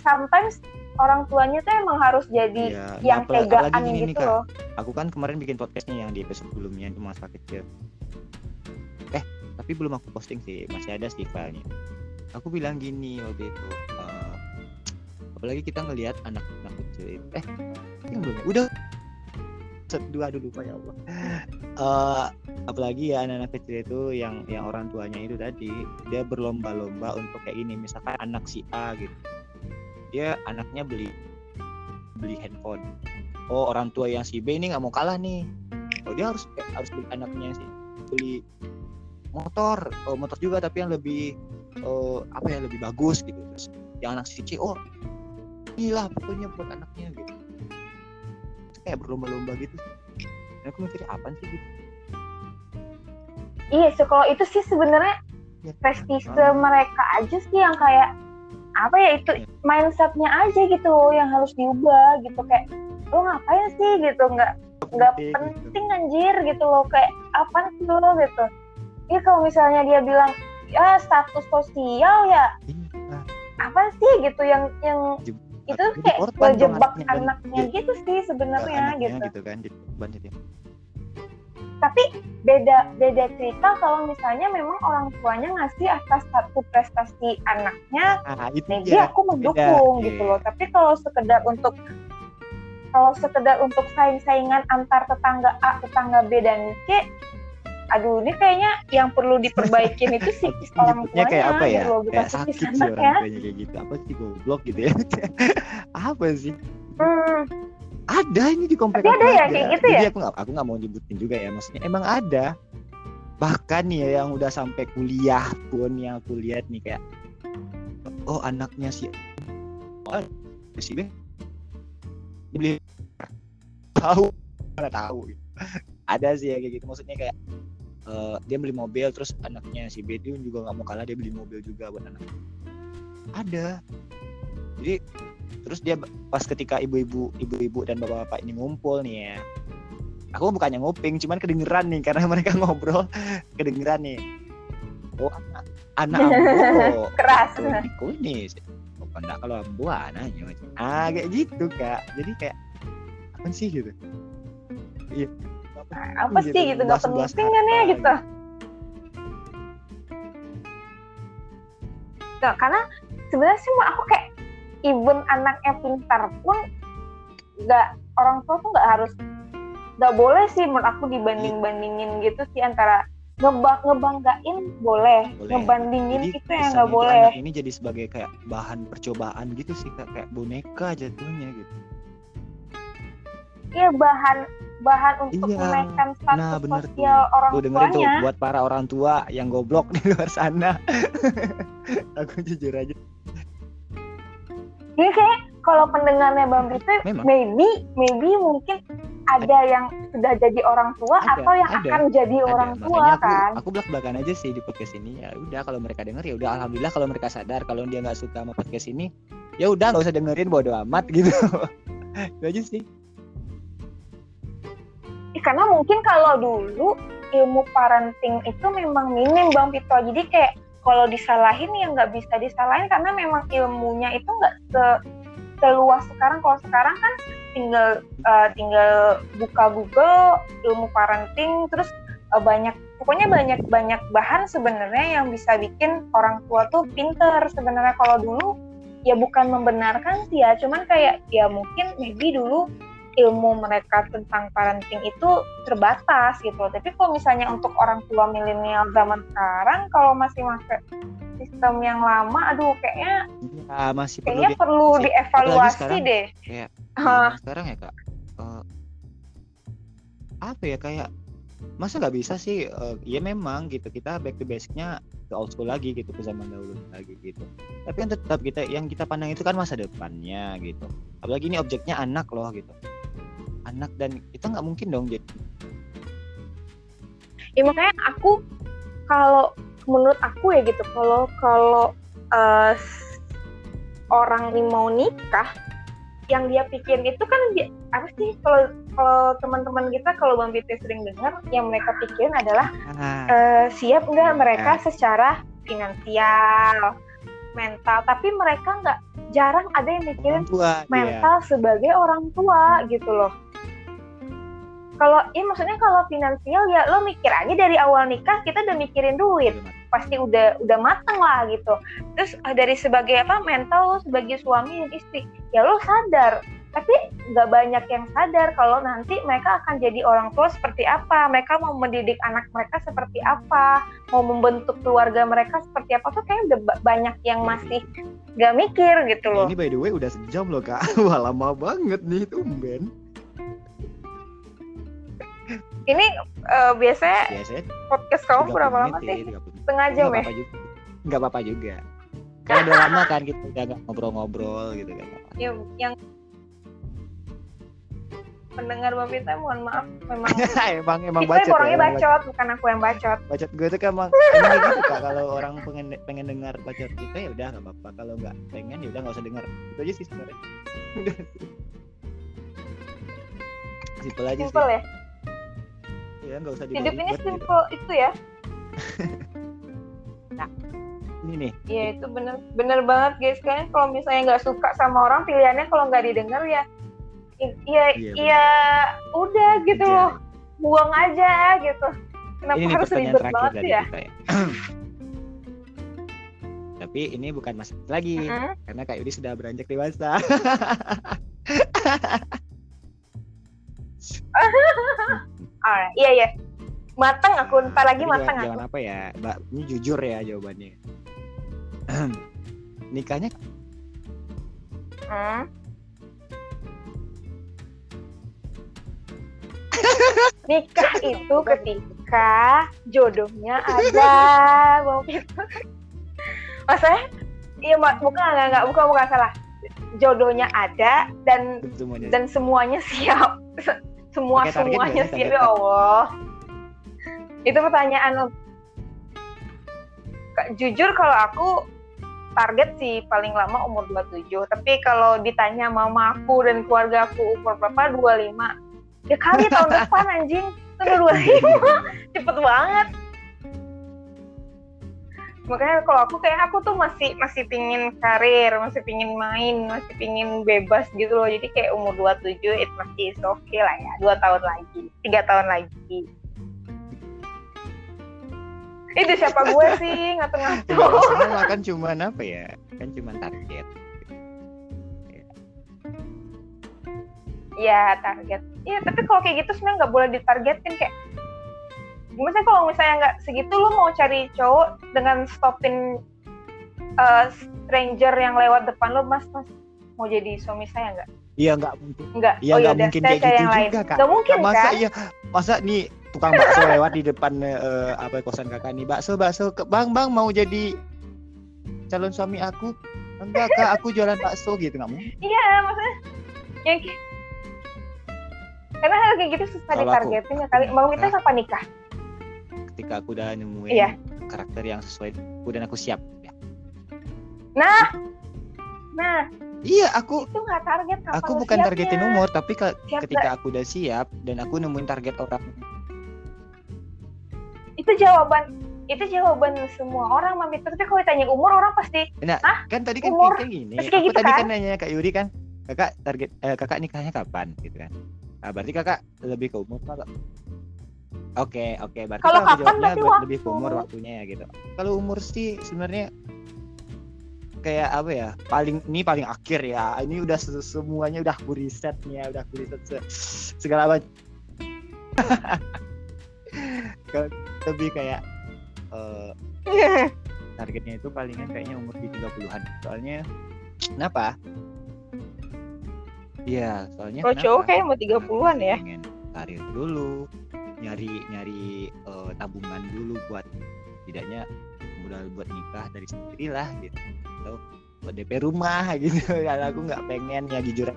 sometimes orang tuanya tuh emang harus jadi ya, yang tegaan gitu loh aku kan kemarin bikin podcastnya yang di episode sebelumnya itu masa kecil tapi belum aku posting sih masih ada sih filenya. Aku bilang gini waktu itu uh, apalagi kita ngelihat anak-anak kecil eh yang belum udah. Dua dulu pak ya Allah. Uh, [LAUGHS] apalagi ya anak-anak kecil itu yang yang orang tuanya itu tadi dia berlomba-lomba untuk kayak ini misalkan anak si A gitu dia anaknya beli beli handphone. Oh orang tua yang si B ini nggak mau kalah nih. Oh dia harus harus beli anaknya sih beli motor oh, motor juga tapi yang lebih oh, apa ya lebih bagus gitu. Terus yang anak si C oh inilah pokoknya buat anaknya gitu. Itu kayak berlomba-lomba gitu. Dan aku mikirnya apa sih gitu? Iya so, kalau itu sih sebenarnya ya, prestise ah. mereka aja sih yang kayak apa ya itu ya. mindsetnya aja gitu yang harus diubah gitu. Kayak lo ngapain sih? gitu. Nggak nggak gitu. penting anjir gitu loh. Kayak apa sih lo? gitu ya kalau misalnya dia bilang ya status sosial ya iya. apa sih gitu yang yang itu kayak ngejebak anaknya, anaknya gitu sih sebenarnya gitu. gitu kan jadi tapi beda beda cerita kalau misalnya memang orang tuanya ngasih atas satu prestasi anaknya nah, itu dia aku mendukung beda. gitu loh tapi kalau sekedar untuk kalau sekedar untuk saing-saingan antar tetangga A tetangga B dan C aduh ini kayaknya yang perlu diperbaikin itu sih [LAUGHS] orang tuanya kayak apa ya? gitu, kayak sakit sih orang ya. tuanya kayak gitu. Apa sih goblok gitu ya? [LAUGHS] Apa sih? Hmm. ada ini di komplek Tapi ada ya kayak gitu Jadi ya? aku nggak aku nggak mau nyebutin juga ya. Maksudnya emang ada. Bahkan nih ya yang udah sampai kuliah pun yang aku lihat nih kayak oh anaknya si oh si B. Beli tahu mana tahu [LAUGHS] ada sih ya kayak gitu. Maksudnya kayak uh, dia beli mobil terus anaknya si B itu juga nggak mau kalah dia beli mobil juga buat anaknya ada. Jadi terus dia pas ketika ibu-ibu ibu-ibu dan bapak-bapak ini ngumpul nih ya aku bukannya nguping cuman kedengeran nih karena [LAUGHS] mereka ngobrol kedengeran nih. Oh anak anak [LAUGHS] ambo. Keras. Aku ini bukan enggak kalau ambo anaknya ah kayak gitu kak. Jadi kayak apa sih gitu? Iya apa gitu, sih gitu nggak penting kan ya gitu? Gak, karena sebenarnya sih aku kayak even anaknya pintar pun nggak orang tua tuh nggak harus nggak boleh sih menurut aku dibanding bandingin gitu sih antara ngebang ngebanggain boleh, boleh. ngebandingin jadi, itu yang nggak boleh. ini jadi sebagai kayak bahan percobaan gitu sih kayak, kayak boneka jatuhnya gitu iya bahan bahan untuk Iya. menaikkan status Nah, bener tuh. sosial orang Tuh dengerin tuh tuanya. buat para orang tua yang goblok di luar sana. [LAUGHS] Aku jujur aja. Jadi kayak kalau pendengarnya Bang Memang. maybe, maybe mungkin ada yang sudah jadi orang tua Ada, atau yang ada, akan jadi Ada. orang tua aku kan. aku belak belakan aja sih di podcast ini. Ya udah kalau mereka denger ya udah alhamdulillah kalau mereka sadar kalau dia nggak suka sama podcast ini ya udah nggak usah dengerin bodo amat [LAUGHS] gitu. Itu aja sih. Eh, karena mungkin kalau dulu ilmu parenting itu memang minim Bang Pito. Jadi kayak kalau disalahin ya nggak bisa disalahin karena memang ilmunya itu nggak se seluas sekarang. Kalau sekarang kan tinggal eh, tinggal buka Google ilmu parenting terus eh, banyak pokoknya banyak banyak bahan sebenarnya yang bisa bikin orang tua tuh pinter sebenarnya kalau dulu ya bukan membenarkan sih ya cuman kayak ya mungkin maybe dulu ilmu mereka tentang parenting itu terbatas gitu loh. Tapi kalau misalnya untuk orang tua milenial zaman sekarang kalau masih pakai sistem yang lama, aduh kayaknya Ya, masih perlu kayaknya di- perlu sih. Apalagi dievaluasi sekarang deh. kayak Ah, zaman sekarang ya kak eh, apa ya kayak masa nggak bisa sih eh, ya memang gitu kita back to basicnya ke old school lagi gitu ke zaman dahulu lagi gitu tapi yang tetap kita yang kita pandang itu kan masa depannya gitu apalagi ini objeknya anak loh gitu anak dan kita nggak mungkin dong jadi. Ya makanya aku kalau menurut aku ya gitu kalau kalau eh, orang ini mau nikah yang dia pikirin itu kan apa sih kalau kalau teman-teman kita kalau bang Piti sering dengar yang mereka pikirin adalah ah, eh, siap nggak mereka secara finansial mental tapi mereka nggak jarang ada yang mikirin tua dia mental sebagai orang tua gitu loh kalau ya maksudnya kalau finansial ya lo mikir aja dari awal nikah kita udah mikirin duit. Pasti udah udah mateng lah gitu. Terus eh, dari sebagai apa mental lo sebagai suami dan istri ya lo sadar. Tapi nggak banyak yang sadar kalau nanti mereka akan jadi orang tua seperti apa mereka mau mendidik anak mereka seperti apa mau membentuk keluarga mereka seperti apa. Tuh kayak udah ba- banyak yang masih nggak mikir gitu loh. Ini by the way udah sejam loh kak. [LAUGHS] Wah lama banget nih tumben ini eh, biasanya biasanya podcast kamu 30 berapa lama sih? ya, 30 setengah jam ya? apa-apa juga. Nggak apa-apa juga. [LAUGHS] Kan udah lama kan kita udah nggak ngobrol-ngobrol gitu kan. Yang yang pendengar Babita mohon maaf memang [LAUGHS] emang emang bacot orangnya ya, bacot bukan aku yang bacot. Bacot gue tuh kan emang emang gitu kak. Kalau orang pengen pengen dengar bacot kita ya udah nggak apa-apa. Kalau nggak pengen ya udah nggak usah dengar itu aja sih sebenarnya. [LAUGHS] Simpel aja simple sih ya ya nggak usah hidup ini dibalik-balik gitu. simple itu ya. [LAUGHS] Ini nih. Ya itu bener bener banget guys. Kan kalau misalnya nggak suka sama orang pilihannya kalau nggak didengar ya iya Iya, iya udah gitu. Aja. loh buang aja gitu. Kenapa ini harus ribet banget sih ya? kita ya. [CLEARS THROAT] Tapi ini bukan mas lagi Mm-mm. karena Kak Yudi sudah beranjak dewasa [LAUGHS] [LAUGHS] ah iya iya mateng aku ntar lagi mateng jangan, aku jangan apa ya mbak ini jujur ya jawabannya [CLEARS THROAT] nikahnya Hmm. [LAUGHS] Nikah itu ketika jodohnya ada, [LAUGHS] Bang Pito. Maksudnya, iya bukan enggak, enggak, bukan bukan salah. Jodohnya ada dan semuanya dan semuanya siap. Se- Semua semuanya sih, ya Allah. Itu pertanyaan Kak, jujur kalau aku target sih paling lama umur 27 tapi kalau ditanya mama aku dan keluarga aku umur berapa? 25 ya kali tahun [LAUGHS] depan anjing. Itu udah 25 [LAUGHS] cepet banget makanya kalau aku kayak aku tuh masih masih pingin karir masih pingin main masih pingin bebas gitu loh. Jadi kayak umur 27 itu masih oke okay lah ya. Dua tahun lagi tiga tahun lagi. Itu siapa gue sih? [LAUGHS] Ngatur-ngatur Ya, sama kan cuman apa ya? Kan cuman target. Ya target. Iya tapi kalau kayak gitu sebenarnya nggak boleh ditargetin. Kayak misalnya kalau misalnya nggak segitu lo mau cari cowok dengan stopin uh, stranger yang lewat depan lo mas mas mau jadi suami saya nggak Iya nggak mungkin. Enggak. Iya oh, nggak yaudah, mungkin kayak gitu yang lain. juga kak. Nggak mungkin masa kan? iya masa nih tukang bakso lewat di depan eh, apa kosan kakak nih bakso bakso ke bang bang mau jadi calon suami aku enggak kak aku jualan bakso gitu nggak mungkin Iya, maksudnya yang karena hal kayak gitu susah ditargetin ya kali. Mau kita kapan nikah? Ketika aku udah nemuin Iya. karakter yang sesuai aku dan aku siap ya. Nah, nah iya aku itu nggak target kapan aku bukan siapnya. targetin umur tapi ke- Siap ketika aku udah siap dan aku nemuin target orang itu jawaban itu jawaban semua orang mami tapi kalau ditanya umur orang pasti nah Hah? kan tadi kan Umur? kayak gini kayak aku gitu tadi kan? kan nanya kak Yuri kan kakak target eh, kakak nikahnya kapan gitu kan nah, berarti kakak lebih ke umur kalau oke oke berarti Kalau kapan jawabnya berarti ber- waktu. lebih ke umur waktunya ya gitu. Kalau umur sih sebenarnya kayak apa ya paling ini paling akhir ya. Ini udah se- semuanya udah aku riset nih ya udah aku riset se- segala macam. [LAUGHS] Lebih kayak eh, targetnya itu palingan kayaknya umur di 30-an soalnya kenapa? Iya soalnya kalau cowok kayak mau 30-an ya? Pengen karir dulu nyari nyari eh, tabungan dulu buat tidaknya modal buat nikah dari sendiri lah gitu. Atau buat DP rumah [LAUGHS] gitu. Kalau aku nggak pengen ya jujur.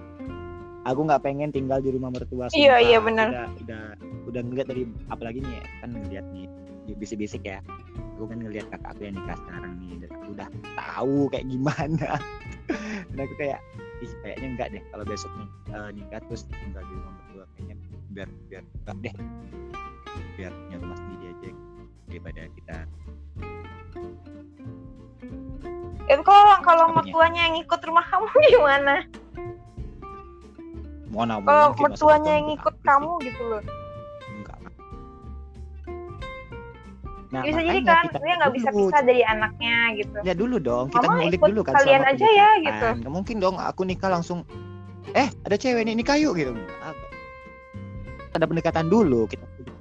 Aku nggak pengen tinggal di rumah mertua Iya, sumpah. iya, benar. udah udah udah ngeliat dari apalagi nih kan ngeliat nih bisik-bisik ya. Aku kan ngeliat kakak aku yang nikah sekarang nih dan aku udah tahu kayak gimana. [LAUGHS] Dan aku kayak ih kayaknya enggak deh kalau besok nih eh, nikah terus tinggal di rumah mertua kayaknya biar biar enggak deh. Biar punya rumah sendiri aja daripada kita. Itu kalau kalau mertuanya yang ikut rumah kamu [LAUGHS] gimana? Mau kalau mertuanya yang ikut aku sih. kamu gitu loh. Enggak nah, bisa jadi kan dia nggak bisa pisah dari anaknya gitu. Lihat dulu dong kita Mama ngulik ikut dulu kan kalian aja ya, pendekatan. gitu. Nggak mungkin dong aku nikah langsung eh ada cewek nih nikah yuk gitu. Enggak. Ada pendekatan dulu kita kulik.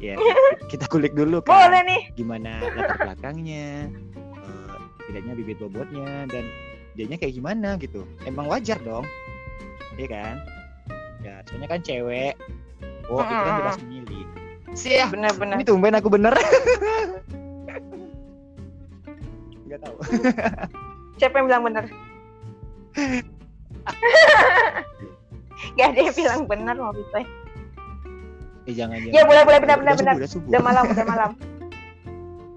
ya [LAUGHS] kita kulik dulu kan boleh nih. gimana latar belakangnya eh, tidaknya bibit bobotnya dan dianya kayak gimana gitu. Emang wajar dong iya kan? Ya soalnya kan cewek. Oh itu kan bebas memilih siap bener-bener ini tumben aku bener. Nggak tahu. Siapa yang bilang bener? [LAUGHS] Gak ada yang bilang bener mau bisa eh jangan jangan Ya, boleh, boleh, benar, benar, subuh, benar. udah subuh. udah malam udah malam [LAUGHS]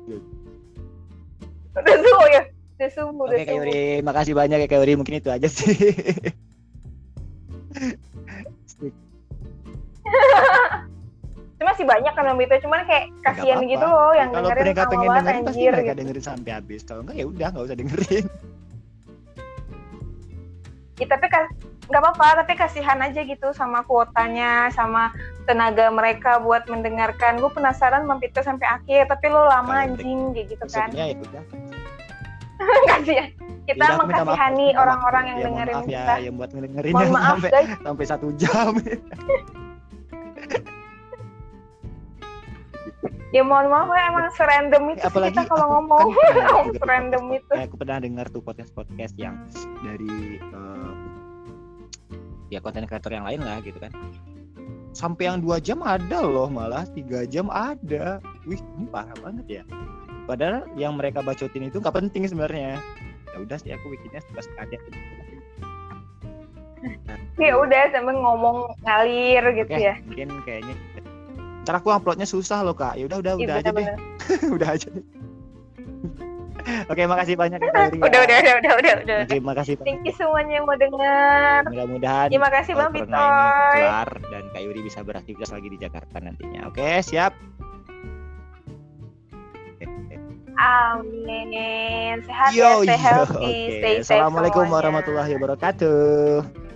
Iya. udah subuh ya udah subuh Oke Kak Yuri, makasih banyak ya Kak Yuri. Mungkin itu aja sih. [LAUGHS] Itu masih banyak kan itu cuman kayak kasihan gitu loh yang Kalau dengerin mereka sama pengen banget dengerin pasti mereka gitu. dengerin sampai habis. Kalau enggak ya udah nggak usah dengerin. Ya, tapi kan nggak apa-apa tapi kasihan aja gitu sama kuotanya sama tenaga mereka buat mendengarkan. Gue penasaran mampir sampai akhir tapi lo lama anjing kayak gitu kan. Ya udah. [LAUGHS] kasihan. Kita Ya mengkasihani orang-orang yang Ya, dengerin maaf ya kita. yang buat dengerin mohon maaf sampai guys. sampai satu jam. [LAUGHS] ya mohon maaf ya emang serandom itu Apalagi kita kalau ngomong. kan [LAUGHS] serandom itu. eh, aku pernah dengar tuh podcast podcast yang dari eh, ya konten kreator yang lain lah gitu kan. Sampai yang dua jam ada loh malah tiga jam ada. Wih ini parah banget ya. Padahal yang mereka bacotin itu nggak penting sebenarnya. Ya udah sih aku bikinnya suka sekali. Ya udah sambil ngomong ngalir gitu Oke, ya. mungkin kayaknya. Ntar aku uploadnya susah loh kak. Ya udah udah Iya, udah aja deh. [LAUGHS] udah aja deh oke makasih banyak ya, Kak ya. udah udah udah udah udah udah Oke, makasih banyak. thank you semuanya yang mau denger mudah-mudahan terima kasih bang Vitoy kelar dan Kak Yuri bisa beraktivitas lagi di Jakarta nantinya. Oke, siap. amin sehat Yo, ya stay yo. healthy Oke. stay safe Assalamualaikum semuanya. warahmatullahi wabarakatuh.